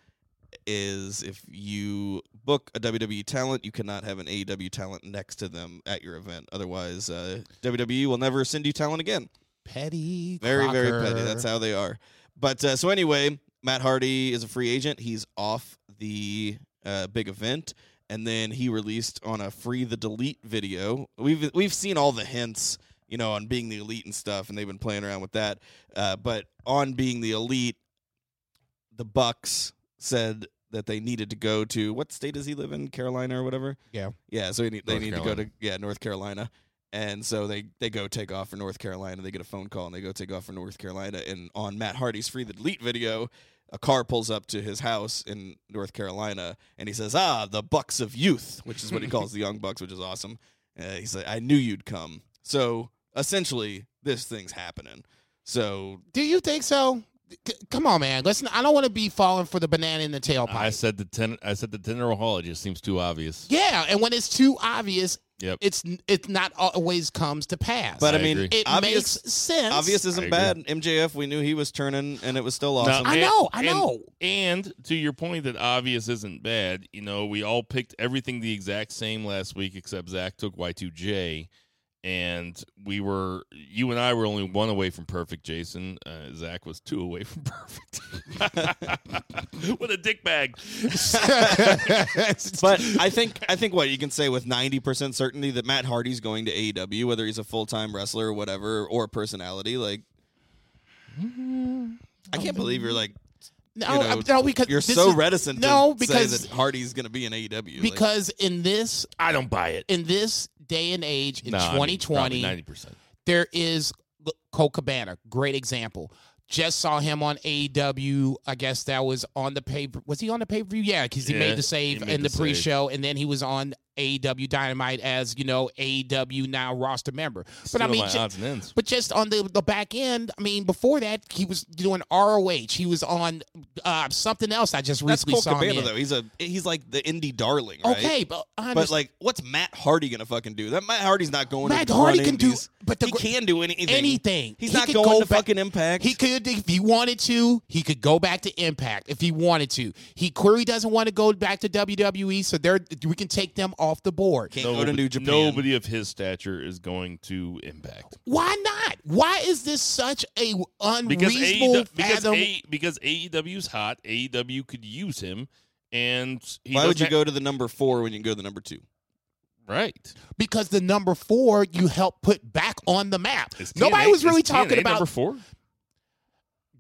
is if you book a WWE talent, you cannot have an AEW talent next to them at your event. Otherwise, uh, WWE will never send you talent again. petty. Very, very petty. That's how they are. But uh, so anyway, Matt Hardy is a free agent. He's off the uh, big event, and then he released on a free the delete video. We've we've seen all the hints, you know, on being the elite and stuff, and they've been playing around with that. Uh, but on being the elite, the Bucks said that they needed to go to what state does he live in? Carolina or whatever. Yeah. Yeah, so he they North need to go to yeah North Carolina, and so they they go take off for North Carolina. They get a phone call and they go take off for North Carolina. And on Matt Hardy's Free the Delete video, a car pulls up to his house in North Carolina, and he says, "Ah, the Bucks of Youth," which is what he calls the Young Bucks, which is awesome. Uh, he's like, "I knew you'd come." So essentially, this thing's happening. So Do you think so? C- come on, man. Listen, I don't want to be falling for the banana in the tailpipe. I said the ten. I said the General Hall. It just seems too obvious. Yeah, and when it's too obvious, Yep. it's it's not always comes to pass. But I, I mean, agree. it obvious, makes sense. obvious isn't bad. MJF, we knew he was turning, and it was still awesome. I and- know, I and- know. And to your point that obvious isn't bad, you know, we all picked everything the exact same last week except Zach took Y2J. And we were, you and I were only one away from perfect, Jason. Uh, Zach was two away from *laughs* perfect. *laughs* what a dick bag. *laughs* But I think I think what you can say with ninety percent certainty that Matt Hardy's going to AEW, whether he's a full time wrestler or whatever, or a personality. Like, I can't believe you're like no, you know, I- no, because you're so is- reticent No, because say that Hardy's going to be in AEW. Like, because in this I don't buy it. in this day and age in No, I mean, 2020, ninety percent. there is Colt Cabana, great example. Just saw him on AEW. I guess that was on the pay. Was he on the pay per view? Yeah, because he Yeah, made the save made in the the pre show, and then he was on AEW Dynamite as you know AEW now roster member. But I mean, my ju- odds and ends. but just on the the back end, I mean, before that, he was doing ROH. He was on uh, something else. I just that's recently Colt saw him Cabana in. though. He's a he's like the indie darling, right? Okay, but But like, what's Matt Hardy gonna fucking do? That Matt Hardy's not going. Matt to Hardy can do- indies. but the he can do anything. anything. He's He not going go to back- fucking Impact. He could, if he wanted to, he could go back to Impact if he wanted to. He clearly doesn't want to go back to WWE, so there we can take them off the board. can't go to New Japan. Nobody of his stature is going to impact. Why not? Why is this such a because unreasonable AEW, because, fathom? A, because AEW's hot, AEW could use him, and he Why would doesn't you go to the number four when you can go to the number two? right? because the number four you help put back on the map. Is Nobody TNA was really is TNA talking number about four.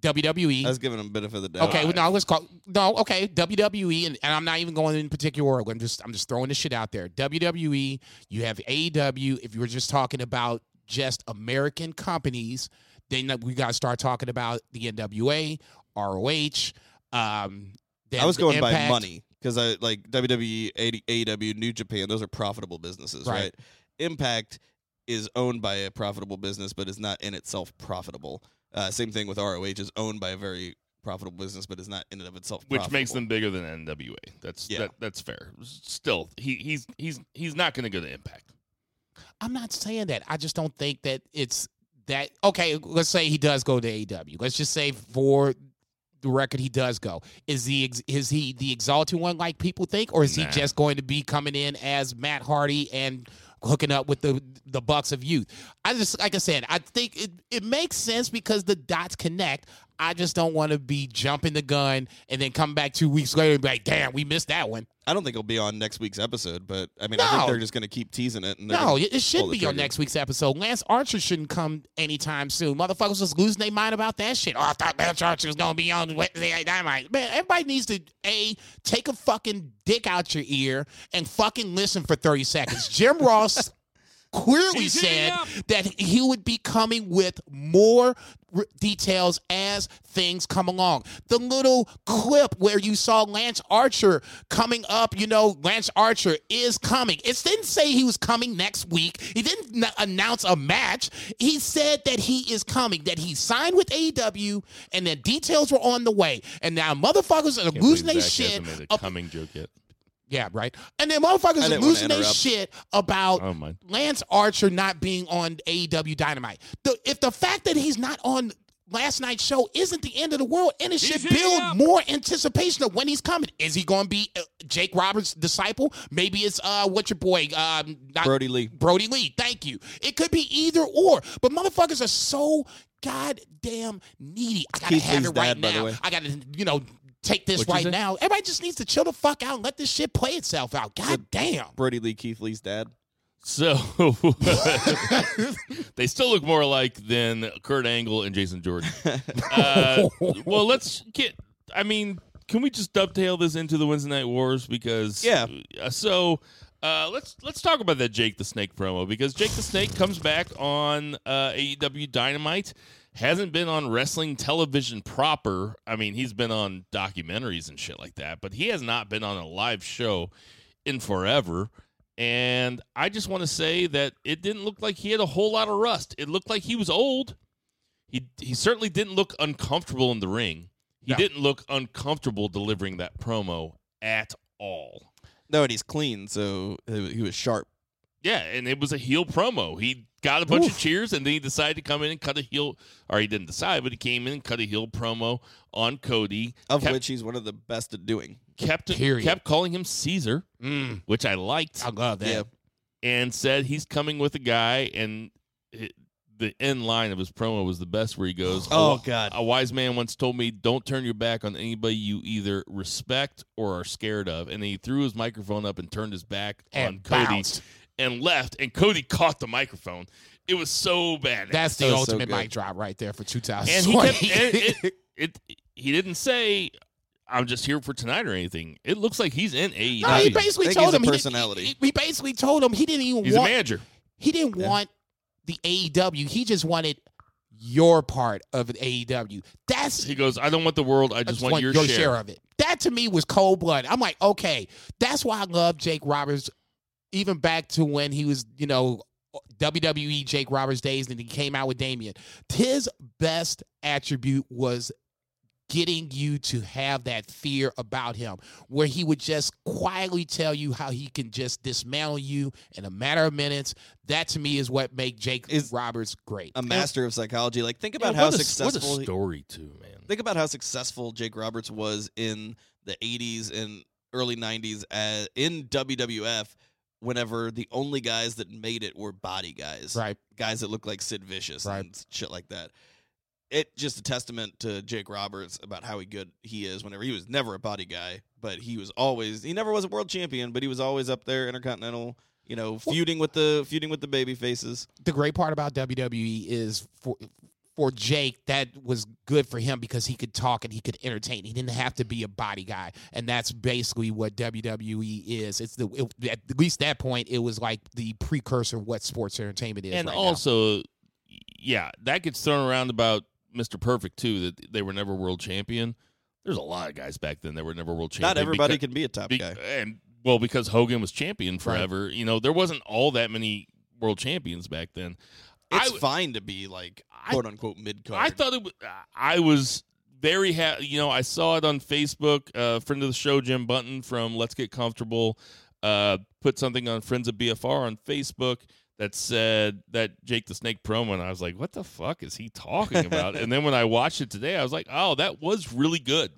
WWE. I was giving them benefit of the doubt. Okay, well, no, let's call no. Okay, WWE, and, and I'm not even going in particular order. I'm just I'm just throwing this shit out there. WWE, you have AEW. If you were just talking about just American companies, then we got to start talking about the NWA, ROH. Um, I was going by money because I like WWE, AEW, New Japan. Those are profitable businesses, Right. right? Impact is owned by a profitable business, but is not in itself profitable. Uh, same thing with ROH is owned by a very profitable business, but is not in and of itself. Which makes them bigger than NWA. That's Yeah. that, that's fair. Still, he he's he's he's not going to go to Impact. I'm not saying that. I just don't think that it's that. Okay, let's say he does go to AEW. Let's just say for the record, he does go. Is he is he the exalted one like people think, or is Nah. he just going to be coming in as Matt Hardy and hooking up with the the Bucks of Youth? I just like I said, I think it it makes sense because the dots connect. I just don't want to be jumping the gun and then come back two weeks later and be like, "Damn, we missed that one." I don't think it'll be on next week's episode, but I mean, I No. think they're just going to keep teasing it. And they're No, gonna it, it should the be on trigger. next week's episode. Lance Archer shouldn't come anytime soon. Motherfuckers was losing their mind about that shit. Oh, I thought Lance Archer was gonna be on Wednesday Night Dynamite. Man, everybody needs to a take a fucking dick out your ear and fucking listen for thirty seconds. Jim Ross clearly He's said that he would be coming with more r- details as things come along. The little clip where you saw Lance Archer coming up, you know, Lance Archer is coming. It didn't say he was coming next week. He didn't n- announce a match. He said that he is coming, that he signed with AEW, and that details were on the way. And now motherfuckers are Can't losing their shit. hasn't made a up- coming joke yet. Yeah, right. And then motherfuckers are losing their shit about Oh! Lance Archer not being on AEW Dynamite. The, if the fact that he's not on last night's show isn't the end of the world, and it should He's build up. more anticipation of when he's coming. Is he going to be uh, Jake Roberts' disciple? Maybe it's uh, what's your boy, um, not, Brodie Lee. Brodie Lee. Thank you. It could be either or, but motherfuckers are so goddamn needy. I gotta Keith have Lee's it right dad, by the now. way. I gotta, you know. Take this What'd right now. Everybody just needs to chill the fuck out and let this shit play itself out. God damn. Brodie Lee, Keith Lee's dad. So *laughs* they still look more alike than Kurt Angle and Jason Jordan. *laughs* Uh, *laughs* well, let's get. I mean, can we just dovetail this into the Wednesday Night Wars? Because Yeah. uh, so uh, let's let's talk about that Jake the Snake promo because Jake the Snake comes back on uh, AEW Dynamite. Hasn't been on wrestling television proper. I mean, he's been on documentaries and shit like that, but he has not been on a live show in forever. And I just want to say that it didn't look like he had a whole lot of rust. It looked like he was old. He he certainly didn't look uncomfortable in the ring. He No. didn't look uncomfortable delivering that promo at all. No, and he's clean, so he he was sharp. Yeah, and it was a heel promo. He got a bunch of cheers, and then he decided to come in and cut a heel, or he didn't decide, but he came in and cut a heel promo on Cody, Of kept, which he's one of the best at doing. kept Period. kept calling him Caesar, Mm, which I liked, I love that. Yeah. and said he's coming with a guy, and it, the end line of his promo was the best, where he goes, Oh, "A- God. A wise man once told me, don't turn your back on anybody you either respect or are scared of," and he threw his microphone up and turned his back on And Cody bounced. And left, and Cody caught the microphone. It was so bad. That's the That was so ultimate good. mic drop right there for and he 2020. kept and it, *laughs* it, he didn't say I'm just here for tonight or anything. It looks like he's in AEW. no, he basically told him he didn't- personality. He, he basically told him he didn't even he's a manager. He didn't Yeah. want the AEW. He just wanted your part of the AEW. That's He goes, I don't want the world. I I just, want, your, share. of it. That to me was cold blood. I'm like, okay, that's why I love Jake Roberts, even back to when he was, you know, WWE Jake Roberts days, and he came out with Damien. His best attribute was getting you to have that fear about him, where he would just quietly tell you how he can just dismantle you in a matter of minutes. That to me is what make Jake Is Roberts great. A master of psychology. Like think about Yeah, how what a- successful. What a story too, man. Think about how successful Jake Roberts was in the 80s and early 90s as, in WWF whenever the only guys that made it were body guys. Right. Guys that look like Sid Vicious Right. and shit like that. It just a testament to Jake Roberts about how good he is whenever he was never a body guy, but he was always he never was a world champion, but he was always up there intercontinental, you know, feuding with the feuding with the baby faces. the great part about WWE is for for Jake that was good for him because he could talk and he could entertain. He didn't have to be a body guy, and that's basically what WWE is. It's the it, at least that point it was like the precursor of what sports entertainment is. and right now. also, yeah, that gets thrown around about Mr. Perfect too. That they were never world champion. There's a lot of guys back then that were never world champion. Not everybody because- can be a top be- guy. and well, because Hogan was champion forever. You know, there wasn't all that many world champions back then. It's I- fine to be like I- quote unquote mid card. I thought it. Was, I was very happy. You know, I saw it on Facebook. A uh, friend of the show, Jim Button from Let's Get Comfortable, uh, put something on Friends of BFR on Facebook that said that Jake the Snake promo, and I was like, "What the fuck is he talking about?" *laughs* and then when I watched it today, I was like, "Oh, that was really good."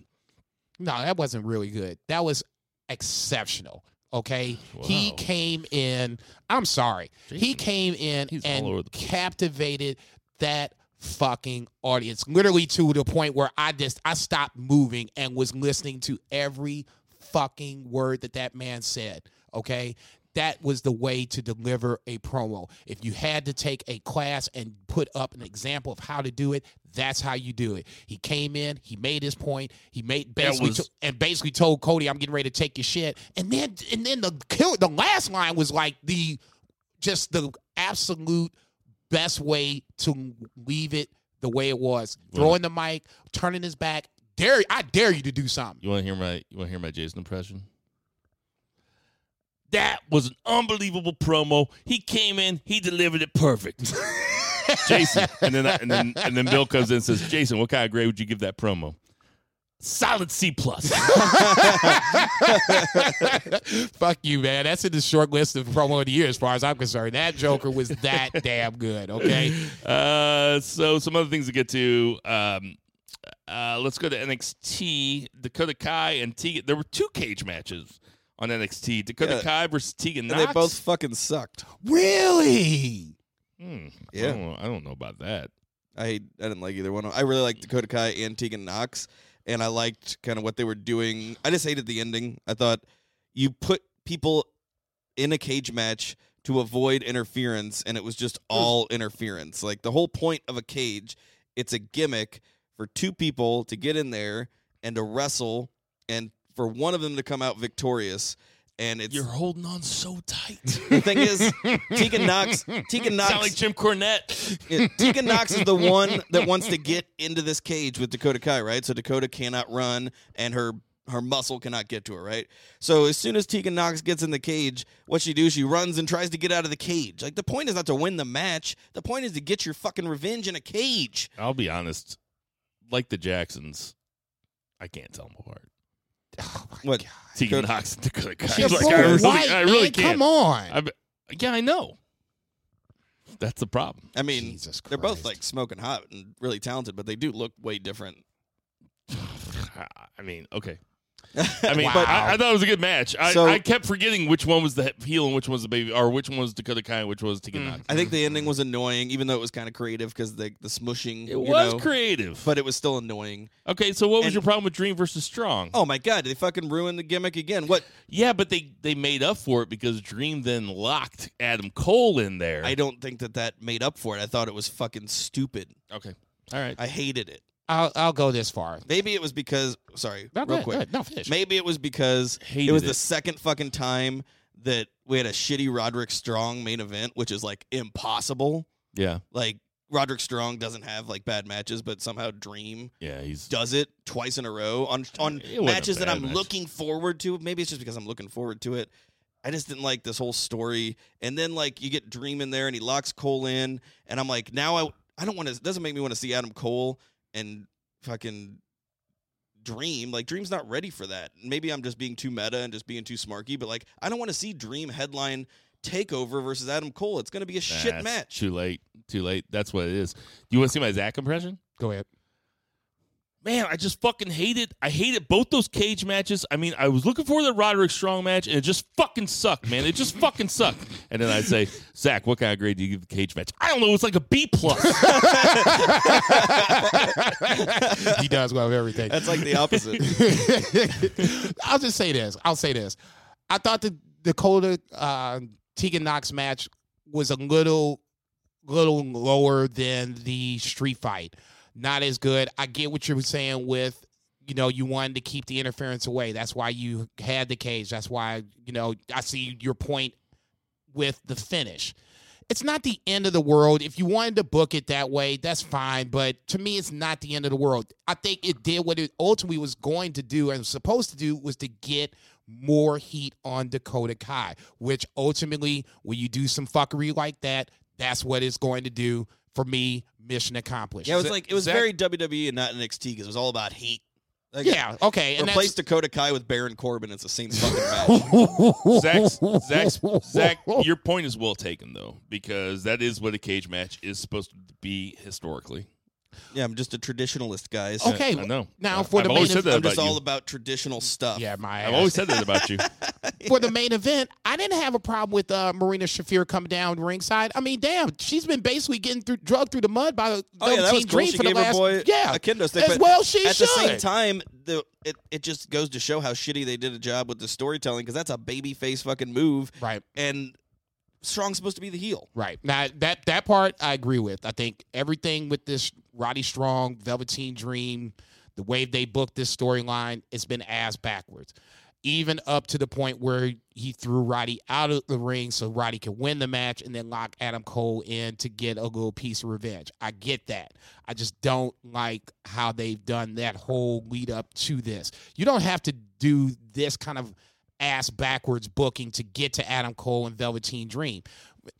no, that wasn't really good. That was exceptional. Okay, he came in. I'm sorry, he came in he's and over the place. captivated that fucking audience, literally to the point where I just I stopped moving and was listening to every fucking word that that man said. Okay. That was the way to deliver a promo. If you had to take a class and put up an example of how to do it, that's how you do it. He came in, he made his point, he made basically was- to- and basically told Cody, "I'm getting ready to take your shit." And then and then the kill the last line was like the just the absolute best way to leave it the way it was. Throwing the mic, turning his back. Dare I dare you to do something. You want to hear my You want to hear my Jason impression? That was an unbelievable promo. He came in, he delivered it perfect. *laughs* Jason, and then and then and then Bill comes in and says, "Jason, what kind of grade would you give that promo?" Solid C plus. *laughs* Fuck you, man. That's in the short list of promo of the year, as far as I'm concerned. That Joker was that *laughs* damn good. Okay. Uh, so some other things to get to. Um, uh, let's go to NXT. Dakota Kai and Tegan. There were two cage matches on NXT. Dakota Yeah. Kai versus Tegan and Nox. they both fucking sucked. Really? Hmm, I Yeah. don't, know- I don't know about that. I I didn't like either one. I really liked Dakota Kai and Tegan Nox, and I liked kind of what they were doing. I just hated the ending. I thought you put people in a cage match to avoid interference, and it was just all interference. Like the whole point of a cage, it's a gimmick for two people to get in there and to wrestle, and for one of them to come out victorious. And it's You're holding on so tight. *laughs* the thing is, Tegan Nox, Tegan Nox, Sound like Jim Cornette. yeah, Tegan Nox is the one that wants to get into this cage with Dakota Kai, right? So Dakota cannot run, and her her muscle cannot get to her, right? So as soon as Tegan Nox gets in the cage, what she do? She runs and tries to get out of the cage. Like the point is not to win the match. The point is to get your fucking revenge in a cage. I'll be honest. Like the Jacksons, I can't tell them apart. Oh my What? God. Tegan Dakota- Nox and Dakota Kai. They're Like, I really, white, I really man. can't. Come on. I, Yeah, I know. That's the problem. I mean, Jesus they're both like smoking hot and really talented, but they do look way different. *sighs* I mean, okay. I mean, Wow. I, I thought it was a good match. I, So- I kept forgetting which one was the heel and which one was the baby, or which one was Dakota Kai and which one was Tegan mm. Nox. I think the ending was annoying, even though it was kind of creative because the the smushing. It you was know, creative. but it was still annoying. okay, so what was and- your problem with Dream versus Strong? Oh my god, they fucking ruined the gimmick again. What? Yeah, but they they made up for it because Dream then locked Adam Cole in there. I don't think that that made up for it. I thought it was fucking stupid. okay, all right. I hated it. I'll I'll go this far. Maybe it was because sorry, No, real go ahead, quick. go. No, finish. Maybe it was because Hated it was it. the second fucking time that we had a shitty Roderick Strong main event, which is like impossible. yeah, Like Roderick Strong doesn't have like bad matches, but somehow Dream yeah, he's does it twice in a row on on It wasn't a matches that I'm match. looking forward to. Maybe it's just because I'm looking forward to it. I just didn't like this whole story. And then like you get Dream in there and he locks Cole in, and I'm like, now I I don't want to. Doesn't make me want to see Adam Cole and fucking Dream. Like Dream's not ready for that. Maybe I'm just being too meta and just being too smarky. But like I don't want to see Dream headline Takeover versus Adam Cole. It's gonna be a shit match. Too late. Too late. That's what it is. Do You want to see my Zach impression? Go ahead. Man, I just fucking hated. I hated both those cage matches. I mean, I was looking for the Roderick Strong match, and it just fucking sucked, man. It just fucking sucked. And then I'd say, Zach, what kind of grade do you give the cage match? I don't know. It's like a B plus. he does well with everything. That's like the opposite. *laughs* I'll just say this. I'll say this. I thought the Dakota uh, Tegan Nox match was a little, little lower than the street fight. Not as good. I get what you were saying with, you know, you wanted to keep the interference away. That's why you had the cage. That's why, you know, I see your point with the finish. It's not the end of the world. If you wanted to book it that way, that's fine. But to me, it's not the end of the world. I think it did what it ultimately was going to do and was supposed to do was to get more heat on Dakota Kai, which ultimately, when you do some fuckery like that, that's what it's going to do. For me, mission accomplished. Yeah, it was Zach- like it was Zach- very WWE and not NXT because it was all about heat. Like, yeah, okay. And replace that's, Dakota Kai with Baron Corbin. It's the same fucking match. Zach's, *laughs* Zach's, Zach, *laughs* your point is well taken, though, because that is what a cage match is supposed to be historically. Yeah, I'm just a traditionalist, guys. Okay, I know. now for I've the always main said that I'm about just all you. about traditional stuff. yeah, my I've ass. always said that about you. *laughs* for the main event, I didn't have a problem with uh, Marina Shafir coming down ringside. I mean, damn, she's been basically getting through, drugged through the mud by the Oh yeah, that was cool. Dream She for the gave last her boy yeah a kendo stick. as but well. She at should. the same time, the it it just goes to show how shitty they did a job with the storytelling because that's a baby face fucking move, right, and Strong's supposed to be the heel. right. Now that that part I agree with. I think everything with this Roddy Strong, Velveteen Dream, the way they booked this storyline, it's been ass backwards. Even up to the point where he threw Roddy out of the ring so Roddy could win the match and then lock Adam Cole in to get a little piece of revenge. I get that. I just don't like how they've done that whole lead up to this. You don't have to do this kind of ass backwards booking to get to Adam Cole and Velveteen Dream.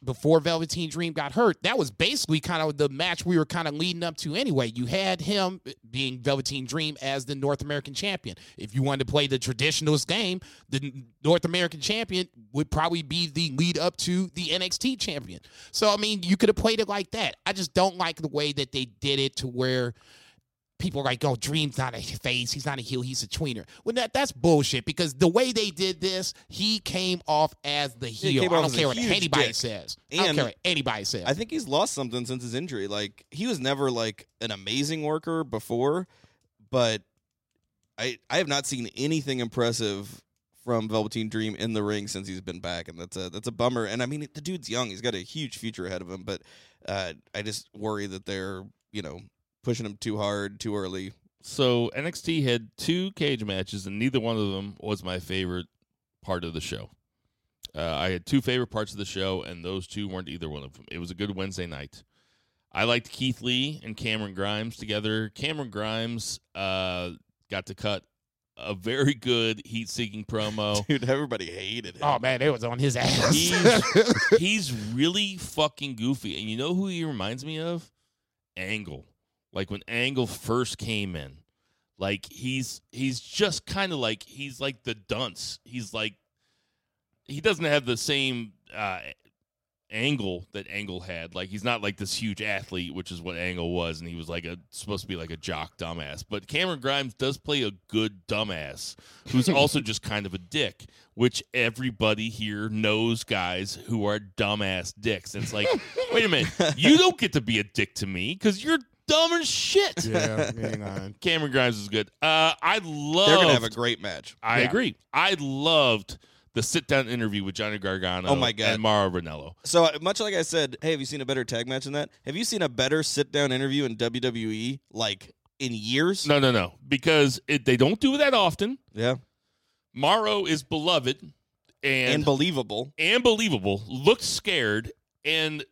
Before Velveteen Dream got hurt, that was basically kind of the match we were kind of leading up to anyway. You had him being Velveteen Dream as the North American champion. If you wanted to play the traditionalist game, the North American champion would probably be the lead up to the NXT champion. So, I mean, you could have played it like that. I just don't like the way that they did it to where people are like, oh, Dream's not a face. He's not a heel. He's a tweener. Well, that, that's bullshit because the way they did this, he came off as the heel. I don't care what anybody dick. says. I don't care what anybody says. I think he's lost something since his injury. Like he was never like an amazing worker before, but I I have not seen anything impressive from Velveteen Dream in the ring since he's been back, and that's a that's a bummer. And I mean, the dude's young; he's got a huge future ahead of him. But uh, I just worry that they're you know pushing him too hard, too early. So NXT had two cage matches, and neither one of them was my favorite part of the show. Uh, I had two favorite parts of the show, and those two weren't either one of them. It was a good Wednesday night. I liked Keith Lee and Cameron Grimes together. Cameron Grimes uh, got to cut a very good heat-seeking promo. *laughs* Dude, everybody hated it. oh, man, it was on his ass. He's, *laughs* he's really fucking goofy. And you know who he reminds me of? Angle. Like when Angle first came in. Like he's he's just kind of like he's like the dunce. He's like he doesn't have the same uh angle that Angle had. Like he's not like this huge athlete, which is what Angle was, and he was like a supposed to be like a jock dumbass. But Cameron Grimes does play a good dumbass who's *laughs* also just kind of a dick, which everybody here knows guys who are dumbass dicks. And it's like, *laughs* wait a minute, you don't get to be a dick to me because you're dumb as shit. Yeah, hang *laughs* on. Cameron Grimes is good. Uh, I love. They're gonna have a great match. I Yeah. agree. I loved the sit down interview with Johnny Gargano Oh my God. and Mauro Ranallo. So uh, much like I said, hey, have you seen a better tag match than that? Have you seen a better sit down interview in WWE like in years? No, no, no. Because it, they don't do that often. Yeah, Mauro is beloved and, and believable. and believable, looked scared, and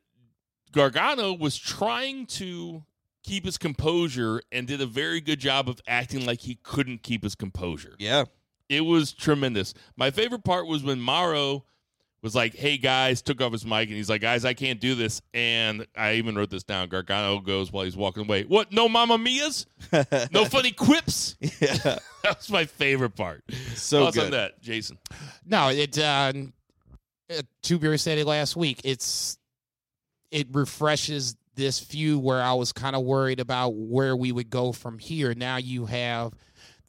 Gargano was trying to keep his composure and did a very good job of acting like he couldn't keep his composure. Yeah, It was tremendous. My favorite part was when Mauro was like, "Hey guys," took off his mic and he's like, "Guys, I can't do this." And I even wrote this down. Gargano goes while he's walking away. What? No Mamma Mia's? *laughs* No funny quips? yeah, *laughs* that was my favorite part. so Thoughts on good. that, Jason? No, it. Uh, uh, Two Beer said it last week. It's it refreshes this feud where I was kind of worried about where we would go from here. Now you have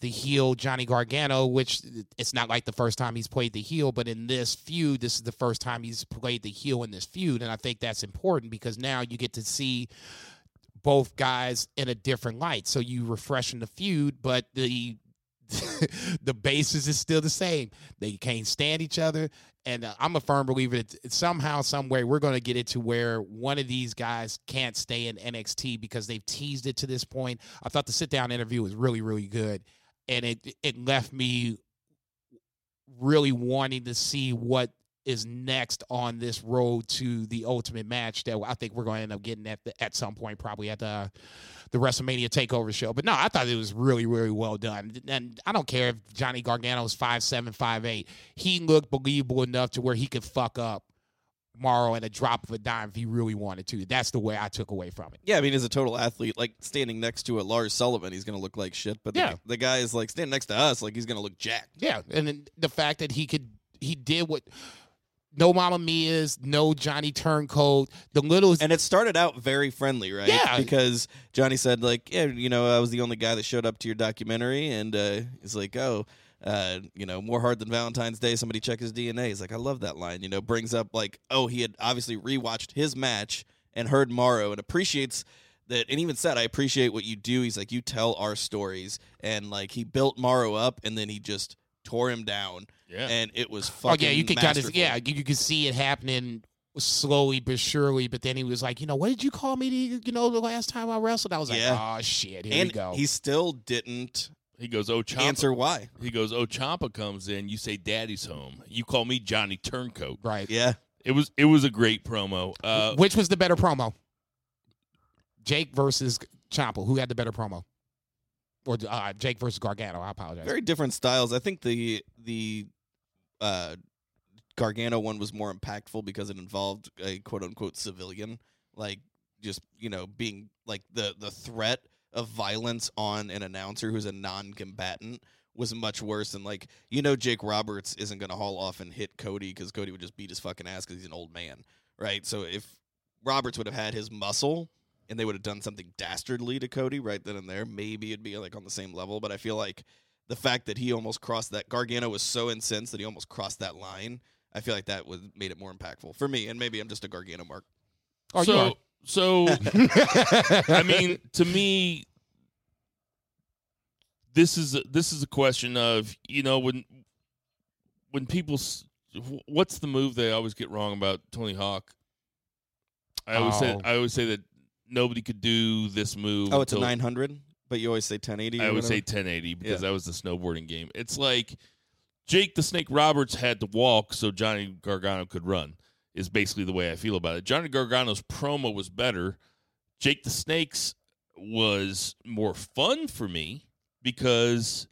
the heel Johnny Gargano, which uh, it's not like the first time he's played the heel, but in this feud, this is the first time he's played the heel in this feud, and I think that's important because now you get to see both guys in a different light. So you refreshing the feud, but the *laughs* the basis is still the same. They can't stand each other, and uh, I'm a firm believer that somehow, some way, we're going to get it to where one of these guys can't stay in NXT because they've teased it to this point. I thought the sit down interview was really, really good, and it it left me really wanting to see what is next on this road to the ultimate match that I think we're going to end up getting at the, at some point, probably at the the WrestleMania Takeover show. But no, I thought it was really, really well done. And I don't care if Johnny Gargano is five seven, five eight. He looked believable enough to where he could fuck up Mauro at a drop of a dime if he really wanted to. That's the way I took away from it. Yeah, I mean, as a total athlete, like standing next to a Lars Sullivan, he's gonna look like shit. But the, Yeah. the guy is like standing next to us, like he's gonna look jacked. Yeah, and then the fact that he could he did what no Mama Mia's, no Johnny Turncoat, the little And it started out very friendly, right? Yeah. Because Johnny said, like, yeah, you know, I was the only guy that showed up to your documentary, and uh, he's like, oh, uh, you know, more hard than Valentine's Day. Somebody check his DNA. He's like, I love that line. You know, brings up like, oh, he had obviously rewatched his match and heard Mauro and appreciates that. And even said, I appreciate what you do. He's like, you tell our stories, and like he built Mauro up, and then he just tore him down, Yeah. and it was Oh fucking. yeah, you could kind of yeah, you, you could see it happening slowly but surely. But then he was like, you know, what did you call me? The, you know, the last time I wrestled, I was like, Yeah. oh shit, here and we go. he still didn't He goes, "Oh, Ciampa." answer why. He goes, "Oh, Ciampa comes in. You say Daddy's home. You call me Johnny Turncoat." right. Yeah. It was it was a great promo. Uh, Which was the better promo? Jake versus Ciampa. Who had the better promo? Or uh, Jake versus Gargano? I apologize. very different styles. I think the the uh, Gargano one was more impactful because it involved a quote unquote civilian, like just you know being like the the threat of violence on an announcer who's a non-combatant was much worse than like you know Jake Roberts isn't going to haul off and hit Cody because Cody would just beat his fucking ass because he's an old man, right? So if Roberts would have had his muscle and they would have done something dastardly to Cody right then and there, maybe it'd be like on the same level. But I feel like the fact that he almost crossed that Gargano was so incensed that he almost crossed that line. I feel like that was made it more impactful for me, and maybe I'm just a Gargano mark. Oh, you so are. *laughs* so I mean, to me, this is a, this is a question of you know when when people what's the move they always get wrong about Tony Hawk. I always say Oh. I always say that nobody could do this move. Oh, it's a until- 900, but you always say 1080. I would say whatever? 1080 because Yeah. that was the snowboarding game. It's like Jake the Snake Roberts had to walk so Johnny Gargano could run. Is basically the way I feel about it. Johnny Gargano's promo was better. Jake the Snake's was more fun for me because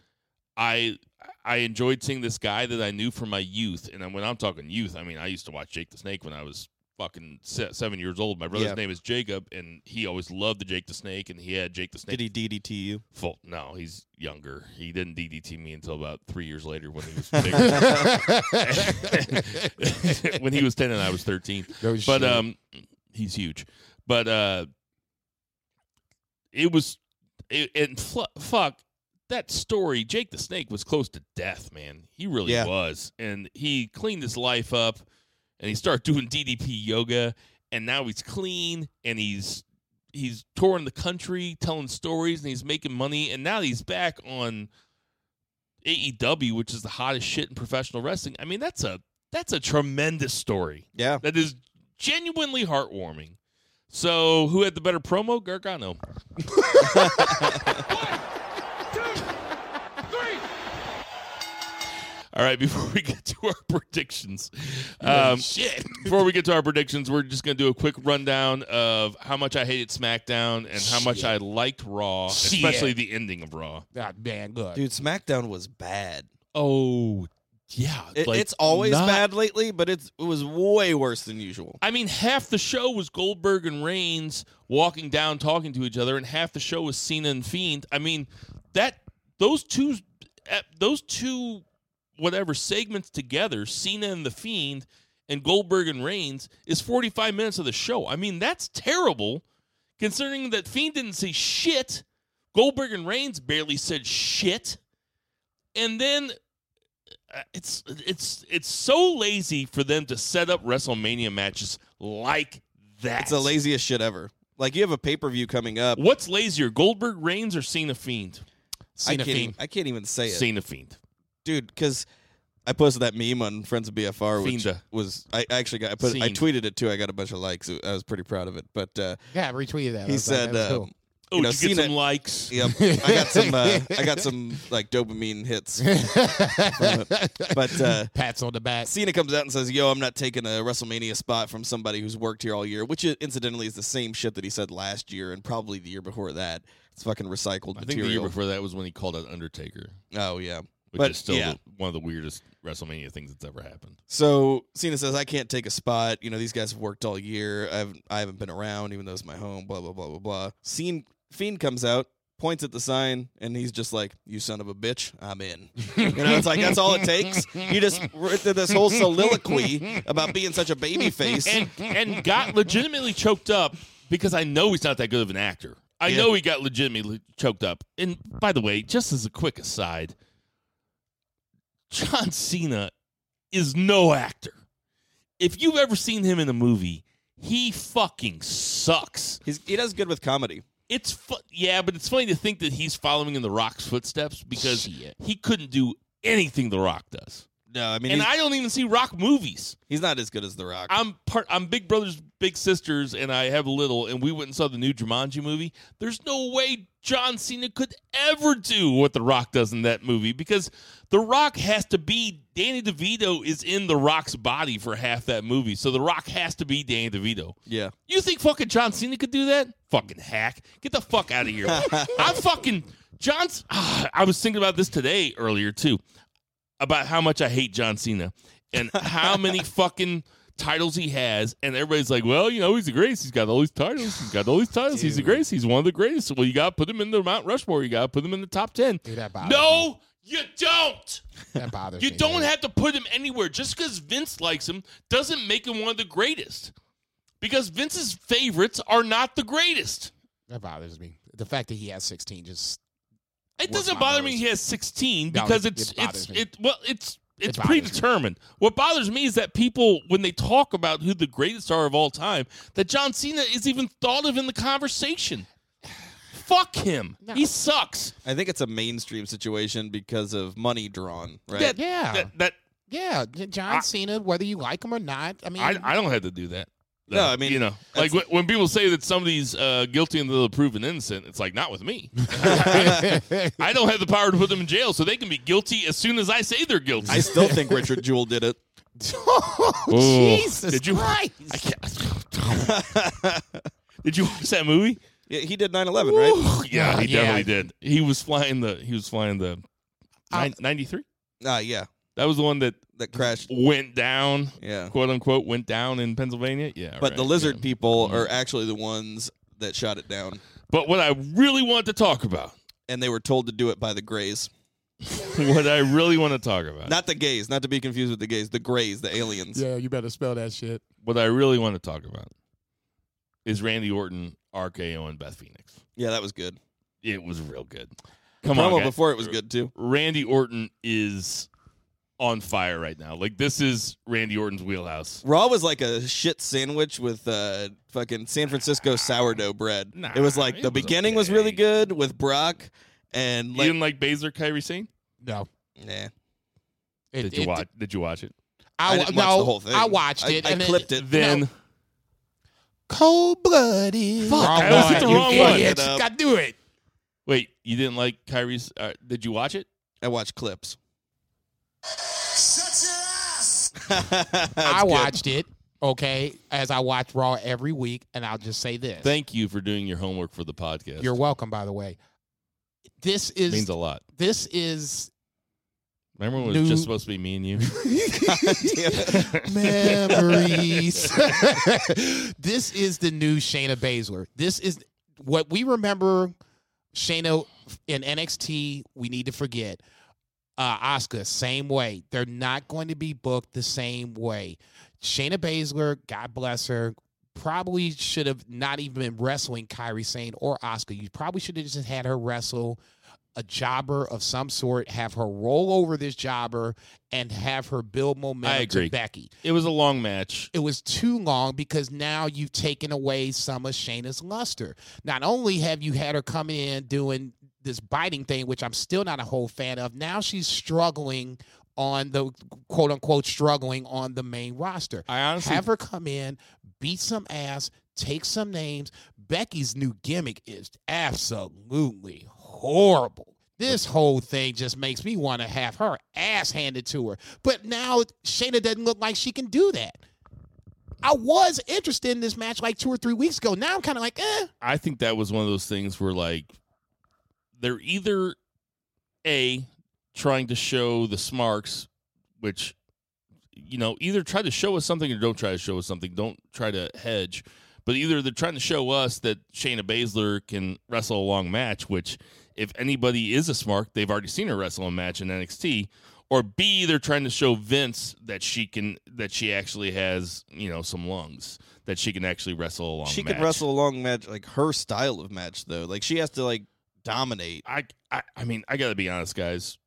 I I enjoyed seeing this guy that I knew from my youth, and when I'm talking youth, I mean I used to watch Jake the Snake when I was fucking seven years old. My brother's Yeah. name is Jacob, and he always loved the Jake the Snake, and he had Jake the Snake. Did he DDT you? Full, no, he's younger. He didn't DDT me until about three years later when he was *laughs* bigger. *laughs* when he was ten and I was thirteen. *laughs* No but um, he's huge. But uh, it was it, and fl- fuck that story. Jake the Snake was close to death, man. He really Yeah. was, and he cleaned his life up, and he started doing DDP yoga, and now he's clean, and he's he's touring the country, telling stories, and he's making money, and now he's back on AEW, which is the hottest shit in professional wrestling. I mean, that's a that's a tremendous story Yeah. that is genuinely heartwarming. So, who had the better promo? Gargano. *laughs* *laughs* Two, three. All right, *laughs* before we get to our predictions, um, shit. *laughs* before we get to our predictions, we're just going to do a quick rundown of how much I hated SmackDown and how much Shit. I liked Raw, Shit. especially the ending of Raw. Ah, man, good. Dude, SmackDown was bad. Oh, yeah. It, like, it's always not- bad lately, but it's it was way worse than usual. I mean, half the show was Goldberg and Reigns walking down, talking to each other, and half the show was Cena and Fiend. I mean, that those two, eh, those two, whatever segments together, Cena and the Fiend, and Goldberg and Reigns, is forty-five minutes of the show. I mean, that's terrible, considering that Fiend didn't say shit, Goldberg and Reigns barely said shit, and then uh, it's it's it's so lazy for them to set up WrestleMania matches like that. It's the laziest shit ever. Like you have a pay per view coming up. What's lazier, Goldberg Reigns or Cena Fiend? I can't, even, Fiend. I can't even say it, Cena Fiend. Dude. Because I posted that meme on Friends of BFR, which Fienda. was I actually got I put I Fiend. tweeted it too. I got a bunch of likes. I was pretty proud of it. But uh, Yeah, I retweeted that. I he was like, said, that was uh, cool. Oh, you know, did you get Cena- some likes? *laughs* Yep, I got some. Uh, I got some like dopamine hits. *laughs* but uh, pats on the back. Cena comes out and says, "Yo, I'm not taking a WrestleMania spot from somebody who's worked here all year," which i- incidentally is the same shit that he said last year and probably the year before that. It's fucking recycled I think material. the year before that was when he called out Undertaker, oh yeah, which But, is still yeah. one of the weirdest WrestleMania things that's ever happened. So Cena says, "I can't take a spot. You know, these guys have worked all year. I've I haven't been around, even though it's my home. Blah blah blah blah blah." Scene Fiend comes out, points at the sign, and he's just like, "You son of a bitch, I'm in." you know, it's like that's all it takes. He just went through this whole soliloquy about being such a baby face. and and got legitimately choked up because I know he's not that good of an actor. I Yeah. know he got legitimately choked up. And by the way, just as a quick aside, John Cena is no actor. If you've ever seen him in a movie, he fucking sucks. He's, he does good with comedy. It's fu- yeah, but it's funny to think that he's following in The Rock's footsteps because Shit. he couldn't do anything The Rock does. No, I mean, And I don't even see Rock movies. he's not as good as The Rock. I'm part. I'm big brothers, big sisters, and I have a little. And we went and saw the new Jumanji movie. There's no way John Cena could ever do what The Rock does in that movie because The Rock has to be Danny DeVito is in The Rock's body for half that movie, so The Rock has to be Danny DeVito. yeah. You think fucking John Cena could do that? Fucking hack! Get the fuck out of here! *laughs* I'm fucking John's. *sighs* ah, I was thinking about this today earlier too, about how much I hate John Cena and how many *laughs* fucking titles he has, and everybody's like, "Well, you know, he's the greatest. He's got all these titles. He's got all these titles. He's the greatest. He's one of the greatest. Well, you got to put him in the Mount Rushmore. You got to put him in the top ten. Dude, that bothers No, you don't. That bothers You me, don't man. have to put him anywhere. Just because Vince likes him doesn't make him one of the greatest. Because Vince's favorites are not the greatest. That bothers me. The fact that he has 16 just It doesn't bother me he has 16 No, because it- it's it bothers it's me. it well it's it's It bothers me. predetermined. What bothers me is that people when they talk about who the greatest are of all time, that John Cena is even thought of in the conversation. Fuck him. No. He sucks. I think it's a mainstream situation because of money drawn, right? That, Yeah. That, that yeah, John I- Cena, whether you like him or not. I mean, I, I don't have to do that. No, I mean, you know, like that's- when, when people say that somebody's uh, guilty until proven innocent, it's like not with me. *laughs* I don't have the power to put them in jail, so they can be guilty as soon as I say they're guilty. I still think Richard Jewell did it. *laughs* oh, Jesus did you- Christ. I can't. *laughs* Did you watch that movie? Yeah, he did 9/11, right? Yeah, he Yeah. definitely did. He was flying the. He was flying the. Um, Ninety three. Uh, yeah. That was the one that that crashed. went down, Yeah. quote unquote, went down in Pennsylvania. Yeah, But right, the lizard yeah. people mm-hmm. are actually the ones that shot it down, But what I really want to talk about, and they were told to do it by the Greys, *laughs* what I really want to talk about, not the gays, not to be confused with the gays, the Greys, the aliens. Yeah, you better spell that shit. what I really want to talk about is Randy Orton, RKO, and Beth Phoenix. Yeah, that was good. It was real good. The Come on, guys. before it was good too. Randy Orton is on fire right now. Like this is Randy Orton's wheelhouse. Raw was like a shit sandwich with uh, fucking San Francisco sourdough bread. Nah, it was like it the was beginning was really good with Brock, and you like, didn't like Baszler, Kairi Sane? No. nah. It, Did you it- watch? Did you watch it? I I, didn't no, watch the whole thing. I watched it. I and then- clipped it. Then No. Cold blooded. Fuck, I was at the you wrong one. idiots. It. Got to do it. wait, you didn't like Kairi's? Uh, did you watch it? I watched clips. I *laughs* watched it. Okay, as I watch Raw every week, and I'll just say this: Thank you for doing your homework for the podcast. You're welcome. By the way, this is means a lot. this is Remember when it was New- just supposed to be me and you? *laughs* *laughs* memories. this is the new Shayna Baszler. This is what we remember Shayna in NXT. We need to forget. Uh, Asuka, same way. They're not going to be booked the same way. Shayna Baszler, God bless her, probably should have not even been wrestling Kairi Sane or Asuka. You probably should have just had her wrestle a jobber of some sort, have her roll over this jobber, and have her build momentum I agree. Becky. it was a long match. It was too long because now you've taken away some of Shayna's luster. Not only have you had her come in doing this biting thing, which I'm still not a whole fan of, now she's struggling on the quote unquote struggling on the main roster. I honestly Have her come in, beat some ass, take some names. Becky's new gimmick is absolutely horrible. This whole thing just makes me want to have her ass handed to her. But now Shayna doesn't look like she can do that. I was interested in this match like two or three weeks ago. Now I'm kind of like, eh. I think that was one of those things where like they're either a trying to show the smarks, which you know either try to show us something or don't try to show us something. Don't try to hedge, but either they're trying to show us that Shayna Baszler can wrestle a long match, which if anybody is a smart, they've already seen her wrestle a match in NXT. Or B, they're trying to show Vince that she can that she actually has you know some lungs that she can actually wrestle a long she match. could wrestle a long match, like her style of match though. Like she has to like dominate. I, I I mean, I got to be honest, guys.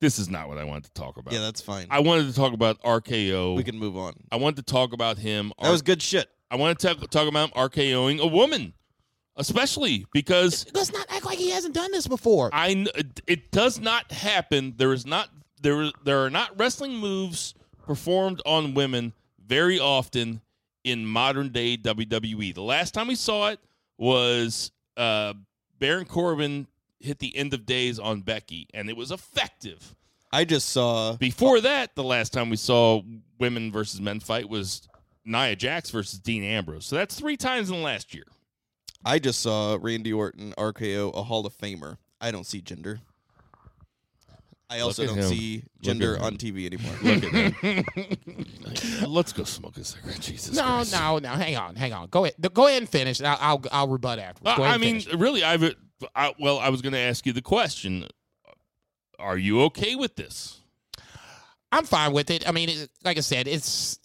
This is not what I wanted to talk about. Yeah, that's fine. I wanted to talk about RKO. we can move on. I wanted to talk about him. That was good shit. I want to talk, talk about him RKOing a woman, especially because Let's not act like he hasn't done this before. I it does not happen. There is not there is- there are not wrestling moves performed on women very often in modern day WWE. The last time we saw it was uh, Baron Corbin hit the end of days on Becky, and it was effective. I just saw Before that, the last time we saw women versus men fight was Nia Jax versus Dean Ambrose. So that's three times in the last year. I just saw Randy Orton RKO a Hall of Famer. I don't see gender. I also don't him. see Look gender on TV anymore. Look at him. *laughs* Let's go smoke a cigarette. Jesus no, Christ. no, no. Hang on, hang on. Go ahead. Go ahead and finish. I'll, I'll, I'll rebut afterwards. Uh, ahead I mean, finish. really, I've. I, well, I was going to ask you the question: Are you okay with this? I'm fine with it. I mean, it, like I said, it's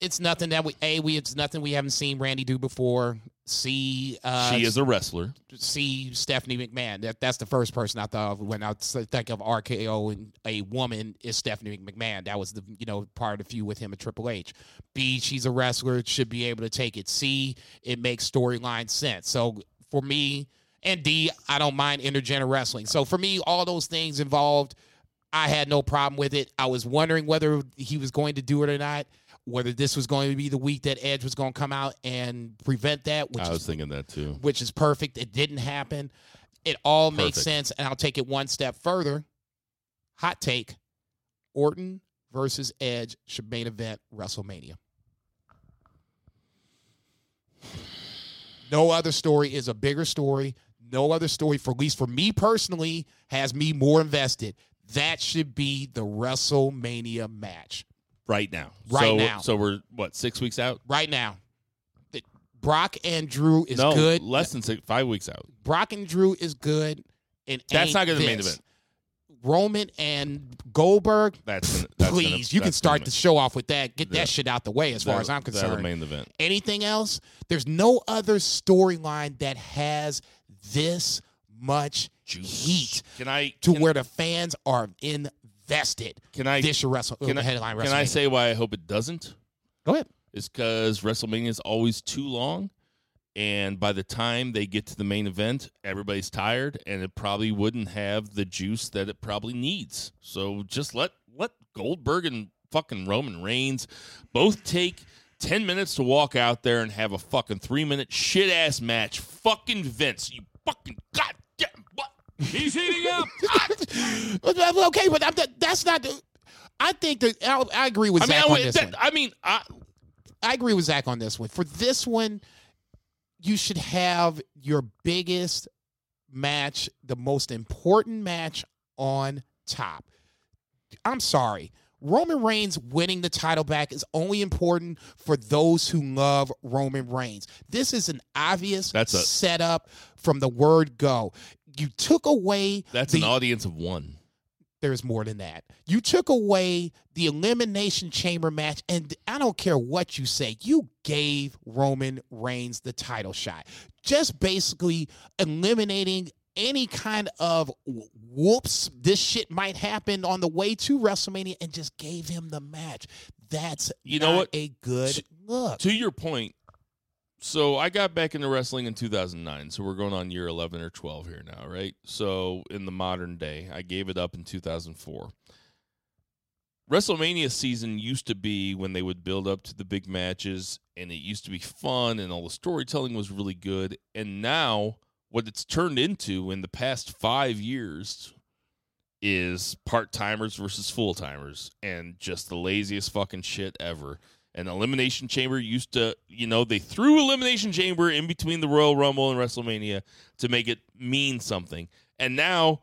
it's nothing that we a we it's nothing we haven't seen Randy do before. See, uh, she is a wrestler. see Stephanie McMahon. That that's the first person I thought of when I think of RKO and a woman is Stephanie McMahon. That was the you know part of the feud with him at Triple H. B, she's a wrestler, should be able to take it. C, it makes storyline sense. So for me, and D, I don't mind intergender wrestling. So for me, all those things involved, I had no problem with it. I was wondering whether he was going to do it or not. Whether this was going to be the week that Edge was going to come out and prevent that, which I is was thinking that too. which is perfect. It didn't happen. It all makes sense. And I'll take it one step further. Hot take Orton versus Edge should main event WrestleMania. No other story is a bigger story. No other story, for at least for me personally, has me more invested. That should be the WrestleMania match right now. Right so, now. So we're what six weeks out? right now. The- Brock and Drew is no, good. less than six, five weeks out. Brock and Drew is good. And That's not gonna be the main event. Roman and Goldberg. That's, gonna, that's please, gonna- you can start the show off with that. Get Yeah. that shit out the way, as far That'll- as I'm concerned. main event. Anything else? There's no other storyline that has this much heat Can I to can, where the fans are invested. Can I This should wrestle. can oh, I, headline can I say why I hope it doesn't? Go ahead. It's because WrestleMania is always too long, and by the time they get to the main event, everybody's tired, and it probably wouldn't have the juice that it probably needs. So just let let Goldberg and fucking Roman Reigns both take. 10 minutes to walk out there and have a fucking three minute shit ass match. Fucking Vince, you fucking what? He's heating up. *laughs* okay, but I'm, that's not. The, I think that I, I agree with I mean, Zach I, on this that- one. I mean, I, I agree with Zach on this one. For this one, you should have your biggest match, the most important match on top. I'm sorry. Roman Reigns winning the title back is only important for those who love Roman Reigns. This is an obvious That's a- setup from the word go. You took away that's the an audience of one. there's more than that. You took away the elimination chamber match, and I don't care what you say, you gave Roman Reigns the title shot. Just basically eliminating any kind of whoops, this shit might happen on the way to WrestleMania, and just gave him the match. That's You know what? a good To- look. To your point, so I got back into wrestling in 2009. So we're going on year 11 or 12 here now, right? So in the modern day, I gave it up in 2004. WrestleMania season used to be when they would build up to the big matches and it used to be fun and all the storytelling was really good. And now what it's turned into in the past 5 years is part-timers versus full-timers and just the laziest fucking shit ever. An elimination chamber used to, you know, they threw elimination chamber in between the Royal Rumble and WrestleMania to make it mean something. And now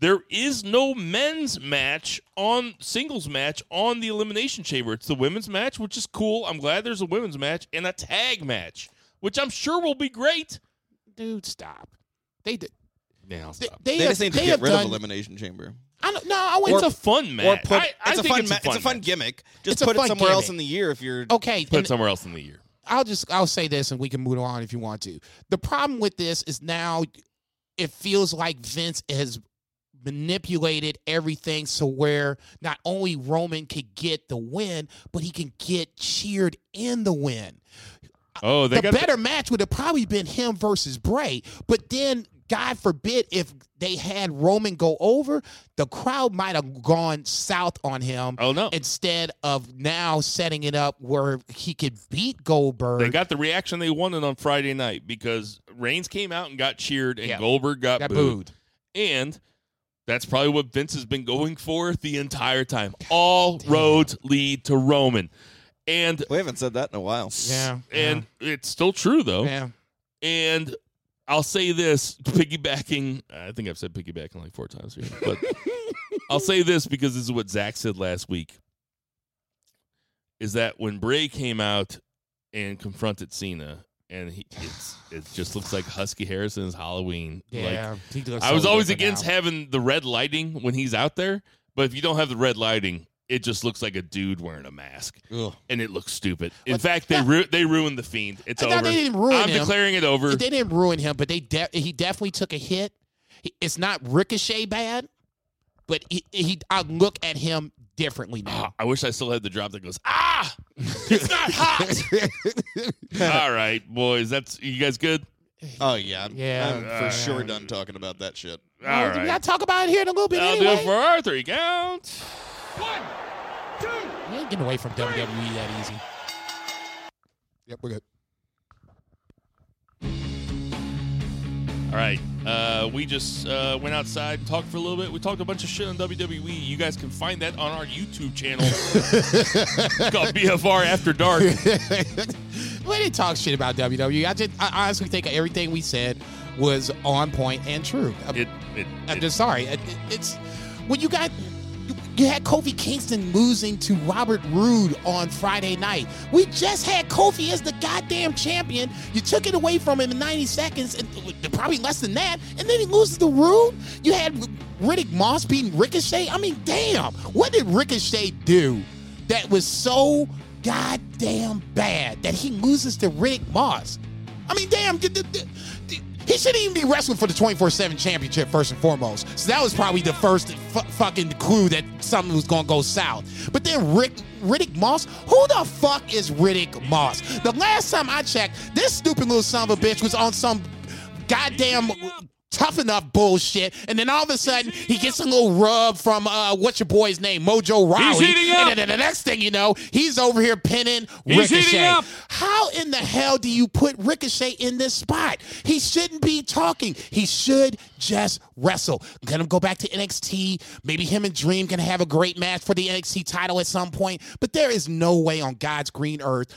there is no men's match on singles match on the elimination chamber. It's the women's match, which is cool. I'm glad there's a women's match and a tag match, which I'm sure will be great. Dude, stop. They did. Yeah, I'll They, they They have, just need to get rid done, of Elimination Chamber. I don't, no, I went it's to a fun match. Or put I, I it's a think fun it's, ma- a fun it's a fun match. gimmick. Just It's a put it fun somewhere else gimmick. in the year if you're okay. Put and- it somewhere else in the year. I'll just I'll say this and we can move on if you want to. The problem with this is now it feels like Vince has manipulated everything so where not only Roman could get the win, but he can get cheered in the win. Oh, they the got better match would have probably been him versus Bray. But then, God forbid, if they had Roman go over, the crowd might have gone south on him. Oh, no. Instead of now setting it up where he could beat Goldberg. They got the reaction they wanted on Friday night because Reigns came out and got cheered, and Yeah. Goldberg got, got booed. booed. And that's probably what Vince has been going for the entire time. All roads lead to Roman. And we haven't said that in a while. Yeah. and it's still true though. yeah. And I'll say this, piggybacking. I think I've said piggybacking like four times here, but *laughs* I'll say this because this is what Zach said last week. Is that when Bray came out and confronted Cena, and he it's it just looks like Husky Harris's Halloween. Like, Yeah. he I was always against now. having the red lighting when he's out there, but if you don't have the red lighting, it just looks like a dude wearing a mask, Ugh. and it looks stupid. In But- fact, they ru- they ruined the fiend. It's No, over. they didn't ruin I'm him. declaring it over. They didn't ruin him, but they de- he definitely took a hit. He- It's not Ricochet bad, but he, he I look at him differently Ah, now. I wish I still had the drop that goes, ah, it's not hot. *laughs* All right, boys, that's you guys good. Oh yeah, I'm- Yeah. I'm for Uh, sure done talking about that shit. All Well, We gotta talk about it here in a little bit I'll anyway. do it for our three count. One, two, You ain't getting away from WWE that easy. Yep, we're good. All right, uh, we just uh, went outside and talked for a little bit. We talked a bunch of shit on WWE. You guys can find that on our YouTube channel. it's *laughs* called BFR After Dark. *laughs* we didn't talk shit about WWE. I just I honestly think everything we said was on point and true. I'm, It, it, I'm it- just sorry. It- it- it's when you got you had Kofi Kingston losing to Robert Roode on Friday night. We just had Kofi as the goddamn champion. You took it away from him in 90 seconds, and probably less than that, and then he loses to Roode. You had Riddick Moss beating Ricochet. I mean, damn, what did Ricochet do that was so goddamn bad that he loses to Riddick Moss? I mean, damn, d- d- d- d- he shouldn't even be wrestling for the 24 7 championship, first and foremost. So that was probably the first fu- fucking clue that something was going to go south. But then Rick. Riddick Moss? Who the fuck is Riddick Moss? The last time I checked, this stupid little son of a bitch was on some goddamn tough enough bullshit, and then all of a sudden he gets a little rub from uh, what's your boy's name, Mojo up. and then the next thing you know, he's over here pinning He's heating Ricochet. up. How in the hell do you put Ricochet in this spot? He shouldn't be talking. He should just wrestle. Let him go back to NXT. Maybe him and Dream can have a great match for the NXT title at some point. But there is no way on God's green earth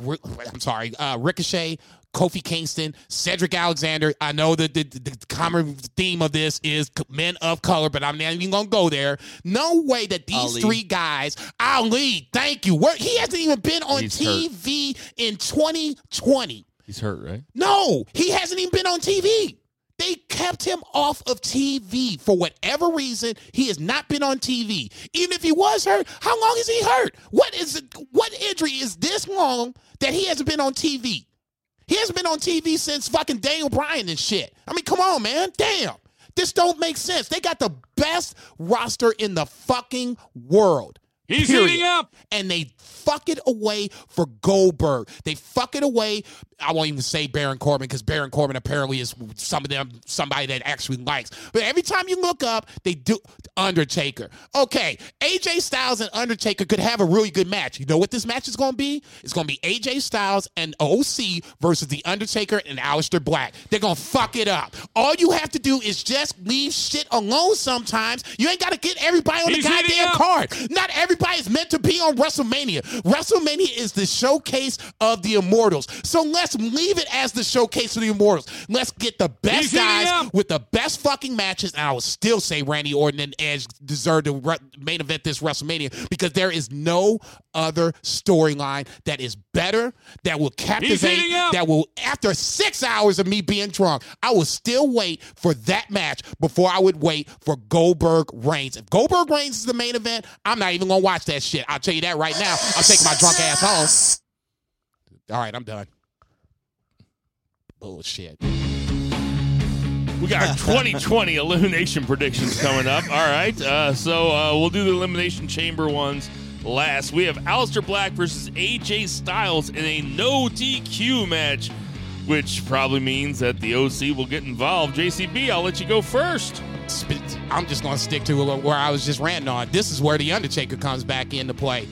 I'm sorry, uh, Ricochet, Kofi Kingston, Cedric Alexander. I know that the, the, common theme of this is men of color, but I'm not even gonna go there. No way that these Ali. three guys, Ali, thank you. Where, he hasn't even been on He's hurt. TV in 2020. He's hurt, right? No, he hasn't even been on TV. They kept him off of TV for whatever reason. He has not been on TV. Even if he was hurt, how long is he hurt? What is it, what injury is this long that he hasn't been on TV? He hasn't been on TV since fucking Daniel Bryan and shit. I mean, come on, man. Damn. This don't make sense. They got the best roster in the fucking world. He's Period. heating up. And they fuck it away for Goldberg. They fuck it away. I won't even say Baron Corbin because Baron Corbin apparently is some of them somebody that actually likes. But every time you look up, they do Undertaker. Okay, AJ Styles and Undertaker could have a really good match. You know what this match is going to be? It's going to be AJ Styles and OC versus the Undertaker and Aleister Black. They're going to fuck it up. All you have to do is just leave shit alone sometimes. You ain't got to get everybody on He's the goddamn card. Not everybody is meant to be on WrestleMania. WrestleMania is the showcase of the Immortals. So let's leave it as the showcase of the Immortals. Let's get the best He's guys with the best fucking matches. And I will still say Randy Orton and Edge deserve to re- main event this WrestleMania because there is no other storyline that is better, that will captivate, that will, after six hours of me being drunk, I will still wait for that match before I would wait for Goldberg Reigns. If Goldberg Reigns is the main event, I'm not even gonna watch that shit. I'll tell you that right now. I'm taking my drunk ass home. All right, I'm done. Bullshit. We got *laughs* our 2020 elimination predictions coming up. All right. Uh, so uh, we'll do the elimination chamber ones last. We have Aleister Black versus AJ Styles in a no DQ match, which probably means that the OC will get involved. JCB, I'll let you go first. I'm just gonna stick to where I was just ranting on. This is where the Undertaker comes back into play.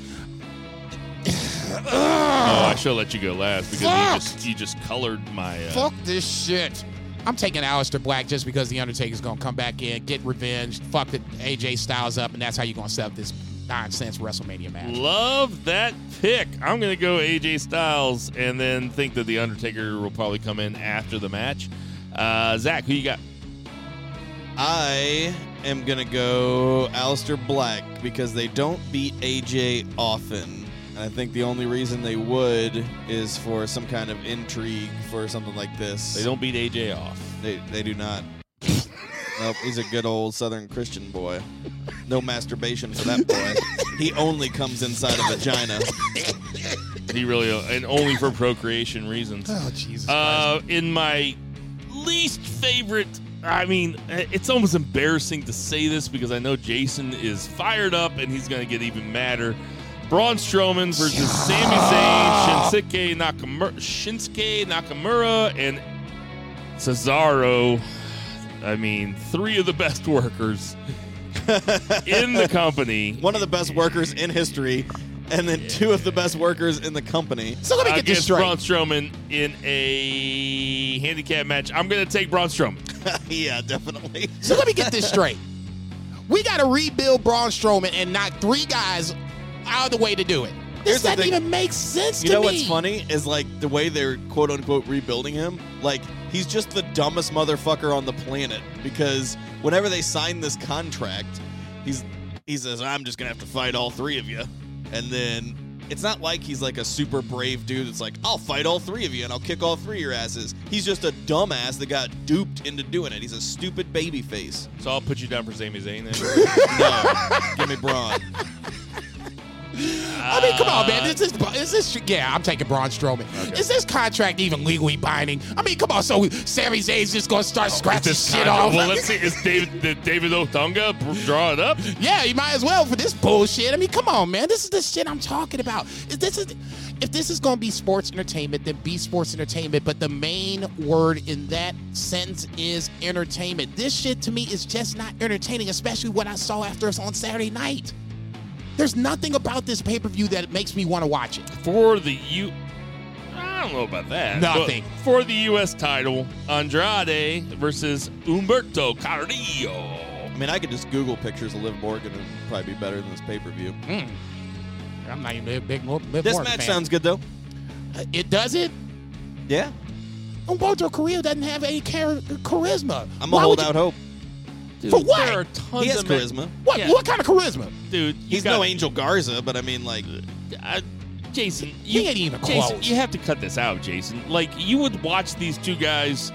Oh, I should let you go last because you Fuck. just you just colored my. Uh, Fuck this shit. I'm taking Aleister Black just because the Undertaker's gonna come back in, get revenge, fuck the AJ Styles up, and that's how you're gonna set up this nonsense WrestleMania match. Love that pick. I'm going to go AJ Styles and then think that The Undertaker will probably come in after the match. Uh, Zach, who you got? I am gonna go Aleister Black because they don't beat AJ often. And I think the only reason they would is for some kind of intrigue for something like this. They don't beat AJ off. They, they do not. nope, he's a good old Southern Christian boy. No masturbation for that boy. he only comes inside a vagina. He really, and only for procreation reasons. Oh Jesus Uh, in my least favorite, I mean, it's almost embarrassing to say this because I know Jason is fired up and he's going to get even madder. Braun Strowman versus Sami Zayn, Shinsuke Nakamura, Shinsuke Nakamura, and Cesaro. I mean, three of the best workers *laughs* in the company. One of the best workers in history, and then two of the best workers in the company. So let me get this against straight. Braun Strowman in a handicap match. I'm going to take Braun Strowman. *laughs* yeah, definitely. So let me get this straight. We got to rebuild Braun Strowman and knock three guys out of the way to do it. Here's This the doesn't thing. even make sense You to know me. what's funny is like the way they're quote unquote rebuilding him. Like he's just the dumbest motherfucker on the planet because whenever they sign this contract, he's he says I'm just gonna have to fight all three of you, and then it's not like he's like a super brave dude that's like I'll fight all three of you and I'll kick all three of your asses. He's just a dumbass that got duped into doing it. He's a stupid baby face. So I'll put you down for Sami Zayn then. *laughs* No, give me Braun. I mean, come on, man. Is this, is this, yeah, I'm taking Braun Strowman. Is this contract even legally binding? I mean, come on. So Sami Zayn's just going to start oh, scratching This shit off? Well, let's see. Is David did David Otunga draw it up? Yeah, you might as well for this bullshit. I mean, come on, man. This is the shit I'm talking about. If this is if this is going to be sports entertainment, then be sports entertainment. But the main word in that sentence is entertainment. This shit to me is just not entertaining, especially what I saw after us on Saturday night. There's nothing about this pay per view that makes me want to watch it. for the U. I don't know about that. Nothing. But for the U.S. title, Andrade versus Humberto Carrillo. I mean, I could just Google pictures of Liv Morgan and probably be better than this pay per view. Hmm. I'm not even a big Liv This Morgan match fan. sounds good though. Uh, it does it. Yeah, Humberto Carrillo doesn't have any char- charisma. I'm Why gonna would hold you- out hope. Dude, For what? There are tons He has of men- charisma. What? Yeah. What kind of charisma? dude. you He's got- no Angel Garza, but I mean, like, uh, Jason, He you, ain't even Jason, close. you have to cut this out, Jason. Like you would watch these two guys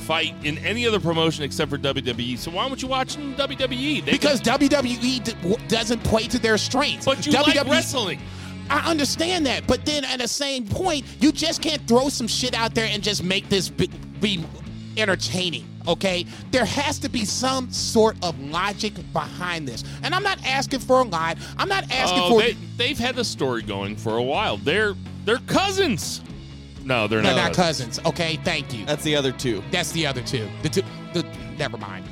fight in any other promotion except for WWE. So why would you watch them WWE? They Because can- WWE d- w- doesn't play to their strengths. but you WWE like wrestling. I understand that, but then at the same point, you just can't throw some shit out there and just make this be, be entertaining. Okay, there has to be some sort of logic behind this, and I'm not asking for a lot. I'm not asking Oh, for. they, they've had the story going for a while. They're they're cousins. No, they're they're not. not cousins. Okay, thank you. that's the other two. That's the other two. The two. The never mind.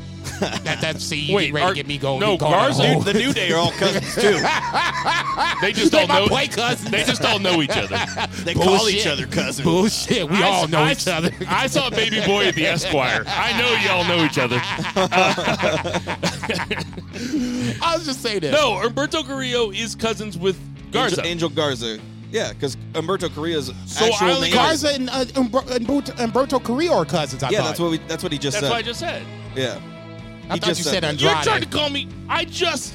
*laughs* that that's see you Wait, get ready are- to get me going. no, going on a Garza- whole- The New Day are all cousins too. *laughs* They just They all might know. play cousins. They just all know each other. *laughs* They call Bullshit. each other cousins. Bullshit. We I- all know I- each other. I saw Baby Boy at the Esquire. I know y'all know each other. I was just saying this. No, Humberto Carrillo is cousins with Garza. Angel, Angel Garza. Yeah, because Humberto Carrillo's So actual I'll- name. Garza and uh, Umber- Humberto, Humberto Carrillo are cousins. I yeah, thought. that's what we. That's what he just That's said. what I just said. yeah, I he thought just you said said that. Andrade. You're trying to call me. I just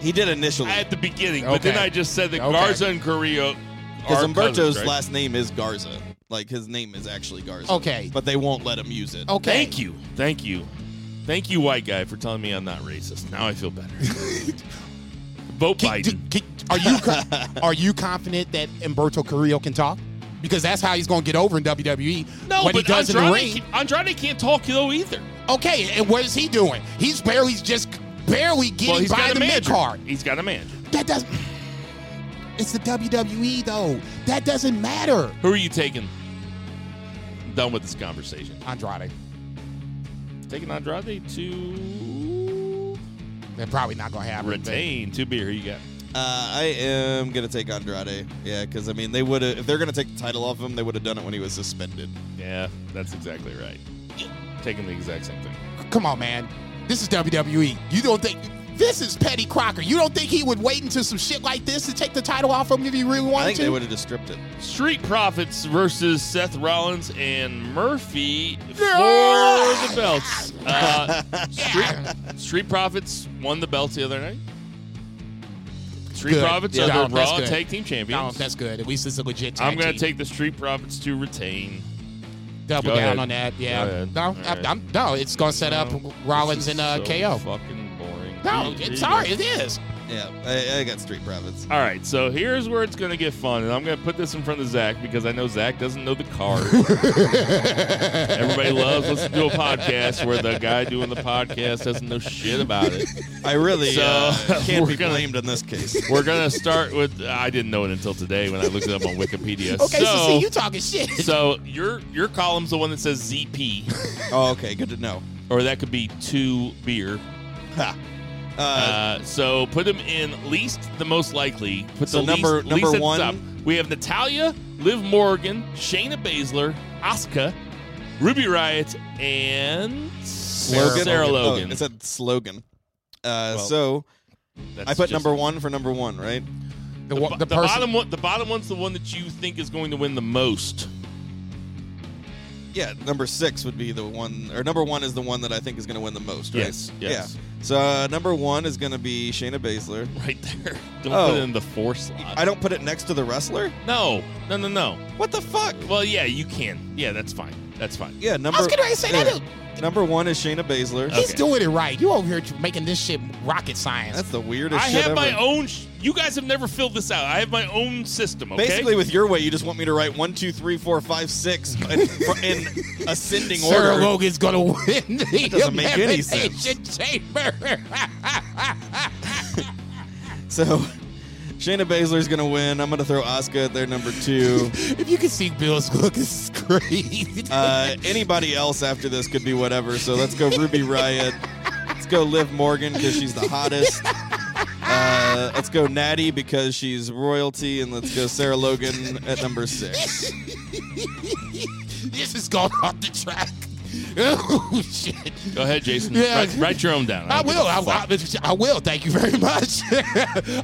he did initially. at the beginning, but then Okay. I just said that Okay. Garza and Carrillo Because are Humberto's cousins, right? last name is Garza. Like his name is actually Garza. Okay. But they won't let him use it. Okay. Thank you, thank you, thank you, white guy, for telling me I'm not racist. Now I feel better. *laughs* Vote Can- Biden. can- are you co- *laughs* are you confident that Humberto Carrillo can talk? Because that's how he's going to get over in WWE. No, what but he does in the Andrade, ring. can- Andrade can't talk though either. Okay, and what is he doing? He's barely just barely getting well, by the mid card. He's got a manager. That doesn't. It's the WWE though. That doesn't matter. Who are you taking? I'm Done with this conversation. Andrade. Taking Andrade to They're probably not going to happen. but- retain. Two beer. Who you got? Uh, I am gonna take Andrade. Yeah, because I mean, they would have if they're gonna take the title off him, they would have done it when he was suspended. Yeah, that's exactly right. Taking the exact same thing. Come on, man. This is WWE. You don't think this is Petty Crocker? You don't think he would wait until some shit like this to take the title off him if he really wanted to? I wanted think to? they would have just stripped it. Street Profits versus Seth Rollins and Murphy for the belts. *laughs* Uh, Street, Street Profits won the belts the other night. Street Good. Profits Yeah, are the that's Raw good. Tag Team No, Champions. that's good. At least it's a legit tag I'm going team. to take the Street Profits to retain. Double Go down ahead. on that. Yeah. No, I, right. I'm, no, it's going to set up No, Rollins This and uh, so KO. Fucking boring. No, Here- here it's sorry, it is. Yeah, I, I got Street Profits. All right, so here's where it's going to get fun, and I'm going to put this in front of Zach because I know Zach doesn't know the card. *laughs* Everybody loves listening to a podcast where the guy doing the podcast doesn't know shit about it. I really So, uh, *laughs* can't be gonna- blamed in this case. We're going to start with I didn't know it until today when I looked it up on Wikipedia. Okay, so, so, see, you talking shit. so your your column's the one that says ZP, oh, okay, good to know. or that could be two beer. Ha. Uh, Uh, so put them in least the most likely. Put So the number- least, number least one- top. We have Natalya, Liv Morgan, Shayna Baszler, Asuka, Ruby Riot, and slogan. Sarah Oh, Logan. it said slogan. Uh, Well, so That's I put number one for number one, right? The, The, the the person. bottom one, the bottom one's the one that you think is going to win the most. Yeah, number six would be the one, or number one is the one that I think is going to win the most. Right? Yes, yes. Yeah. So uh, number one is going to be Shayna Baszler. *laughs* Right there. Don't Oh. put it in the four slot. I don't put it next to the wrestler. no, no, no, no. What the fuck? Well, yeah, you can. Yeah, that's fine. That's fine. Yeah, number. I was gonna say that. Yeah. dude- Number one is Shayna Baszler. He's doing it right. You over here making this shit rocket science. That's the weirdest I shit have my own. Sh- you guys have never filled this out. I have my own system. Okay. Basically, with your way, you just want me to write one, two, three, four, five, six in, *laughs* in ascending Sarah order. Logan's gonna win the doesn't make any sense. Chamber. *laughs* So, Shayna Baszler's to win. I'm to throw Asuka at their number two. *laughs* if you can see Bill's look, this is crazy. *laughs* Uh, anybody else after this could be whatever. So let's go Ruby *laughs* Riot. Let's go Liv Morgan because she's the hottest. Uh, let's go Natty because she's royalty, and let's go Sarah Logan at number six. this is going off the track. *laughs* Oh shit! Go ahead, Jason. Yeah. Write, write your own down. I don't will. I. I, I will. Thank you very *laughs* much. *laughs*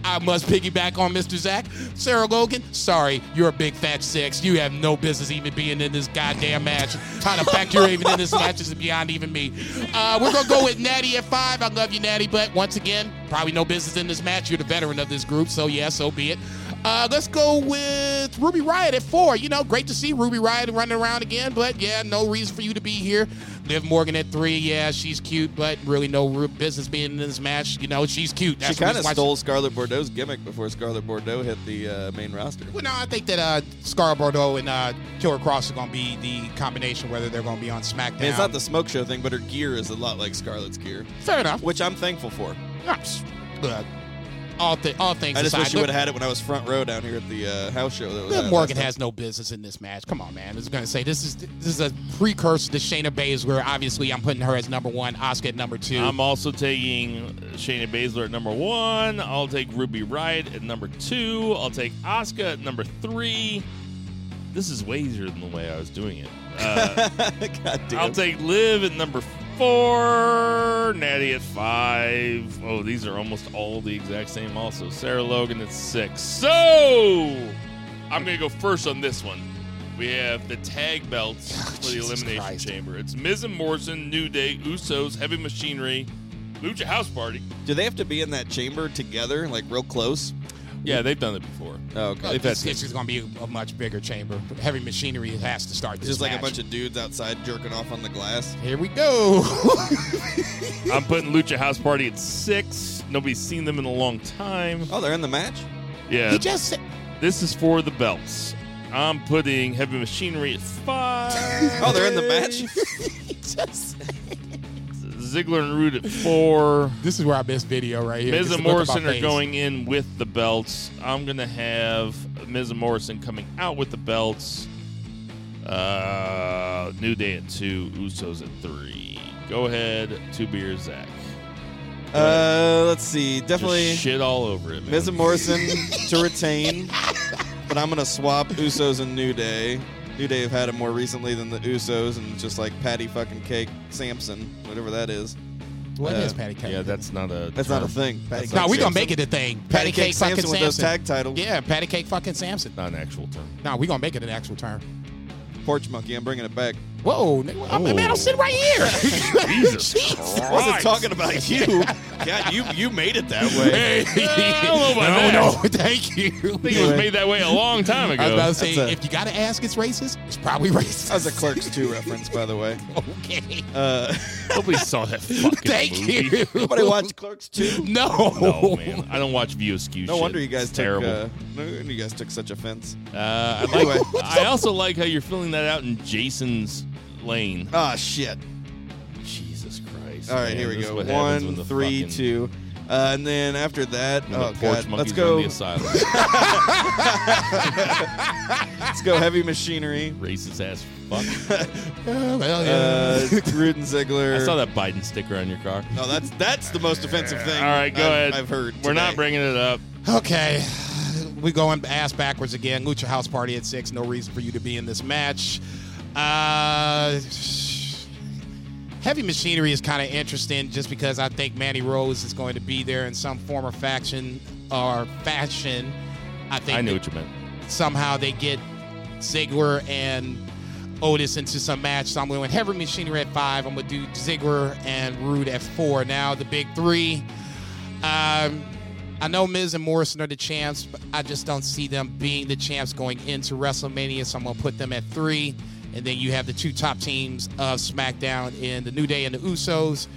I must piggyback on Mr. Zach. Sarah Logan, sorry, you're a big fat six. You have no business even being in this goddamn match. How the fact you're even in this match is beyond even me. Uh, we're gonna go with Natty at five. I love you, Natty, but once again, probably no business in this match. You're the veteran of this group, so yeah, so be it. Uh, let's go with Ruby Riot at four. You know, great to see Ruby Riot running around again, but yeah, no reason for you to be here. Liv Morgan at three. Yeah, she's cute, but really no business being in this match. You know, she's cute. She That's the kind of stole Scarlett Bordeaux's gimmick before Scarlett Bordeaux hit the uh, main roster. Well, no, I think that uh, Scar Bordeaux and uh, Killer Kross are going to be the combination, whether they're going to be on SmackDown. It's not the smoke show thing, but her gear is a lot like Scarlett's gear, fair enough. which I'm thankful for. But all, th- all things I just aside, wish you would have had it when I was front row down here at the uh, house show. That was Liv at Morgan has no business in this match. Come on, man. I was going to say this is this is a precursor to Shayna Baszler. Obviously, I'm putting her as number one. Asuka at number two. I'm also taking Shayna Baszler at number one. I'll take Ruby Riot at number two. I'll take Asuka at number three. This is way easier than the way I was doing it. Uh, *laughs* God damn. I'll take Liv at number four. Natty at five. Oh, these are almost all the exact same. Also, Sarah Logan at six. So I'm gonna go first on this one. We have the tag belts *laughs* oh, for the Jesus Elimination Christ. Chamber. It's Miz and Morrison, New Day, Usos, Heavy Machinery, Lucha House Party. Do they have to be in that chamber together, like real close? Yeah, they've done it before. Oh, okay. They've this, had this is going to be a much bigger chamber. Heavy machinery has to start this just like a bunch of dudes outside jerking off on the glass. Here we go. *laughs* I'm putting Lucha House Party at six. Nobody's seen them in a long time. Oh, they're in the match? Yeah, he just said, This is for the belts. I'm putting Heavy Machinery at five. Oh, they're in the match? *laughs* he just Ziggler and Roode at four. This is where I missed video right here. Miz and the look of Morrison are going in with the belts. I'm going to have Miz and Morrison coming out with the belts. Uh, New Day at two. Usos at three. Go ahead. Two beers, Zach. Uh, let's see. Just Definitely shit all over it, man. Miz and Morrison to retain, but I'm gonna swap Usos and New Day. New Day have had it more recently than the Usos, and just like Patty fucking Cake Samson, whatever that is. What Uh, is patty cake? Yeah, that's not a. That's not a thing. Patty no, Cake we gonna make it a thing. Patty, Cake, fucking Samson with those tag titles. Yeah, patty cake fucking Samson. Not an actual term. No, we gonna make it an actual term. Porch Monkey. I'm bringing it back. Whoa, nigga, I mean, man, I'm sitting right here. *laughs* Jesus *laughs* I wasn't talking about you. God, you you made it that way. Hey, I don't know about no, that. no, thank you. I think it was made that way a long time ago. I was about to say, That's a- if you gotta ask, it's racist. It's probably racist. That was a Clerks 2 reference, by the way. *laughs* okay. Uh, Nobody saw that fucking Thank movie. you. nobody watched Clerks 2? No, No, man. I don't watch View Askew No shit. wonder you guys It's took, terrible. Uh, no wonder you guys took such offense. Uh, I, like, Anyway. I also like how you're filling that out in Jason's lane. Ah, shit. Jesus Christ. All right, man, here we this go. what happens when One, three, fucking- two. Uh, and then after that, oh the god, let's go. the *laughs* let's go. Heavy machinery. Racist ass fuck. *laughs* Uh, well, Uh, yeah. Roode and Ziggler. I saw that Biden sticker on your car. No, that's that's the most offensive thing. All right, go I've, ahead. I've heard. We're not bringing it up. Okay. We going ass backwards again. Lucha House Party at six. No reason for you to be in this match. Uh, heavy Machinery is kind of interesting just because I think Mandy Rose is going to be there in some form or faction or fashion. I think I knew what you meant. somehow they get Ziggler and Otis into some match. So I'm going with Heavy Machinery at five. I'm going to do Ziggler and Roode at four. Now the big three. Um, I know Miz and Morrison are the champs, but I just don't see them being the champs going into WrestleMania. So I'm going to put them at three. And then you have the two top teams of SmackDown in the New Day and the Usos.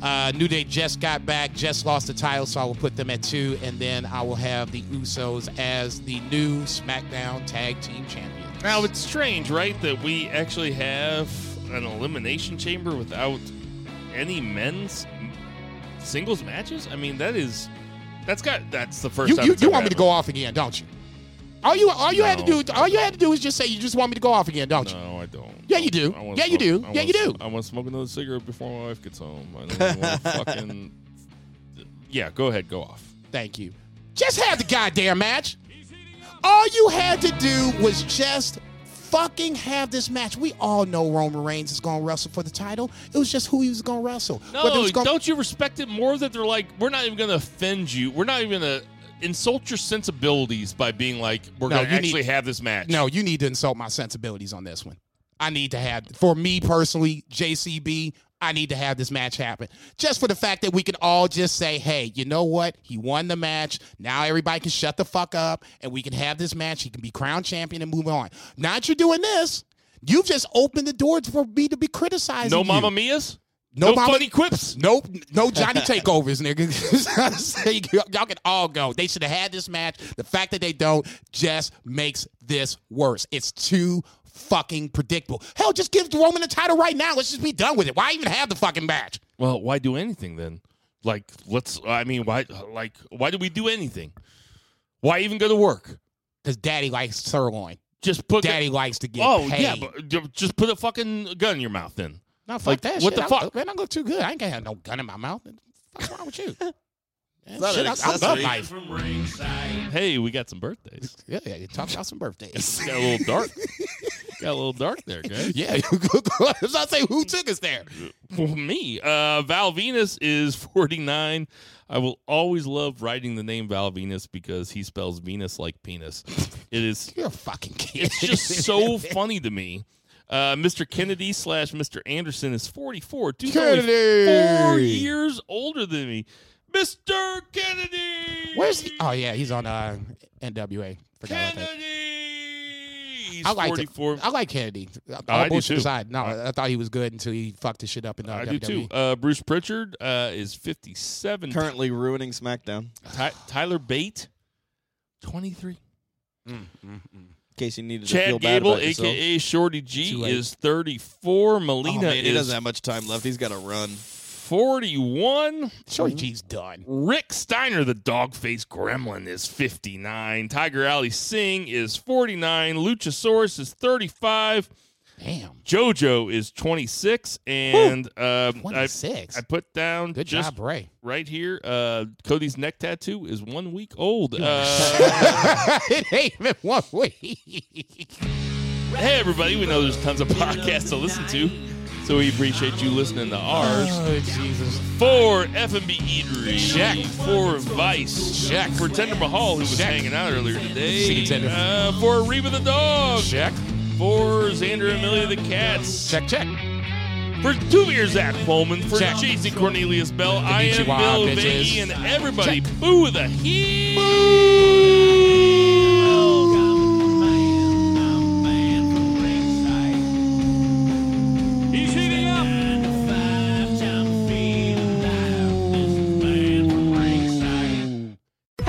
Uh, New Day just got back, just lost the title, so I will put them at two. And then I will have the Usos as the new SmackDown Tag Team Champions. Now it's strange, right, that we actually have an elimination chamber without any men's singles matches. I mean, that is that's got that's the first you, time. you, you want me to go off again, don't you? All you all you had to do all you had to do is just say you just want me to go off again, don't you? No, I don't. Yeah, you do. I wanna Yeah, you do. smoke- I Yeah, you do. I want to smoke another cigarette before my wife gets home. I don't want to *laughs* fucking. Yeah, go ahead, go off. Thank you. Just have the goddamn match. All you had to do was just fucking have this match. We all know Roman Reigns is going to wrestle for the title. It was just who he was going to wrestle. No, gonna- don't you respect it more that they're like, we're not even going to offend you. We're not even going to insult your sensibilities by being like, we're No, going to actually need- have this match. No, you need to insult my sensibilities on this one. I need to have, for me personally, JCB, I need to have this match happen. Just for the fact that we can all just say, hey, you know what? He won the match. Now everybody can shut the fuck up and we can have this match. He can be crowned champion and move on. Now that you're doing this, you've just opened the door for me to be criticized. no. Mamma Mia's? No No, funny quips? Nope, no Johnny takeovers, nigga. *laughs* Y'all can all go. They should have had this match. The fact that they don't just makes this worse. It's too fucking predictable. Hell, just give Roman the title right now. Let's just be done with it. Why even have the fucking match? Well, why do anything then? Like, let's, I mean, why, like, why do we do anything? Why even go to work? Because Daddy likes sirloin. Just put. Daddy likes to get oh, paid. yeah, but just put a fucking gun in your mouth then. No, fuck like, that shit. what shit. the I- fuck? Man, I look too good. I ain't gonna have no gun in my mouth. What's wrong with you? *laughs* Man, shit, I, I love life. Hey, we got some birthdays. *laughs* Yeah, yeah, you talk about some birthdays. *laughs* got a little dark. got a little dark there, guys. yeah, I was not saying who took us there. Well, me. Uh, Val Venis is 49. I will always love writing the name Val Venis because he spells Venis like penis. It is. You're a fucking kid. It's just so funny to me. Uh, Mr. Kennedy slash Mr. Anderson is 44. Dude's only Kennedy! four years older than me. Mr. Kennedy! Where's he? Oh yeah, he's on uh, NWA. Forgot about that. Kennedy! He's I like 44. I like Kennedy. All I do bullshit too. aside, no, I thought he was good until he fucked his shit up in uh, I WWE. do too. Uh, Bruce Pritchard uh, is 57. Currently ruining SmackDown. Ty- Tyler Bate, 23. In case you needed to Chad feel bad Gable, about yourself. aka Shorty G, is 34. Oh, Melina man, he is doesn't have much time left. He's got to run. 41. Shorty G's done. Rick Steiner, the dog faced gremlin, is 59. Tiger Ali Singh is 49. Luchasaurus is 35. Damn, JoJo is 26. And uh, I, twenty six. I put down Good just job, Ray. right here uh, Cody's neck tattoo is one week old. Uh, *laughs* it ain't even one week. hey, everybody, we know there's tons of podcasts to listen to. So we appreciate you listening to ours. Oh Jesus! For F&B Eatery. Check. For Vice. Check. For Tinder Mahal, who was Check. hanging out earlier today. See you, Tinder. Uh, for Reba the Dog. Check, For Xander and Amelia the Cats. check, check. For two beer Zach Pullman. For Check. Jason Cornelius Bell. I am Bill. Viggy, and everybody boo the heat. He's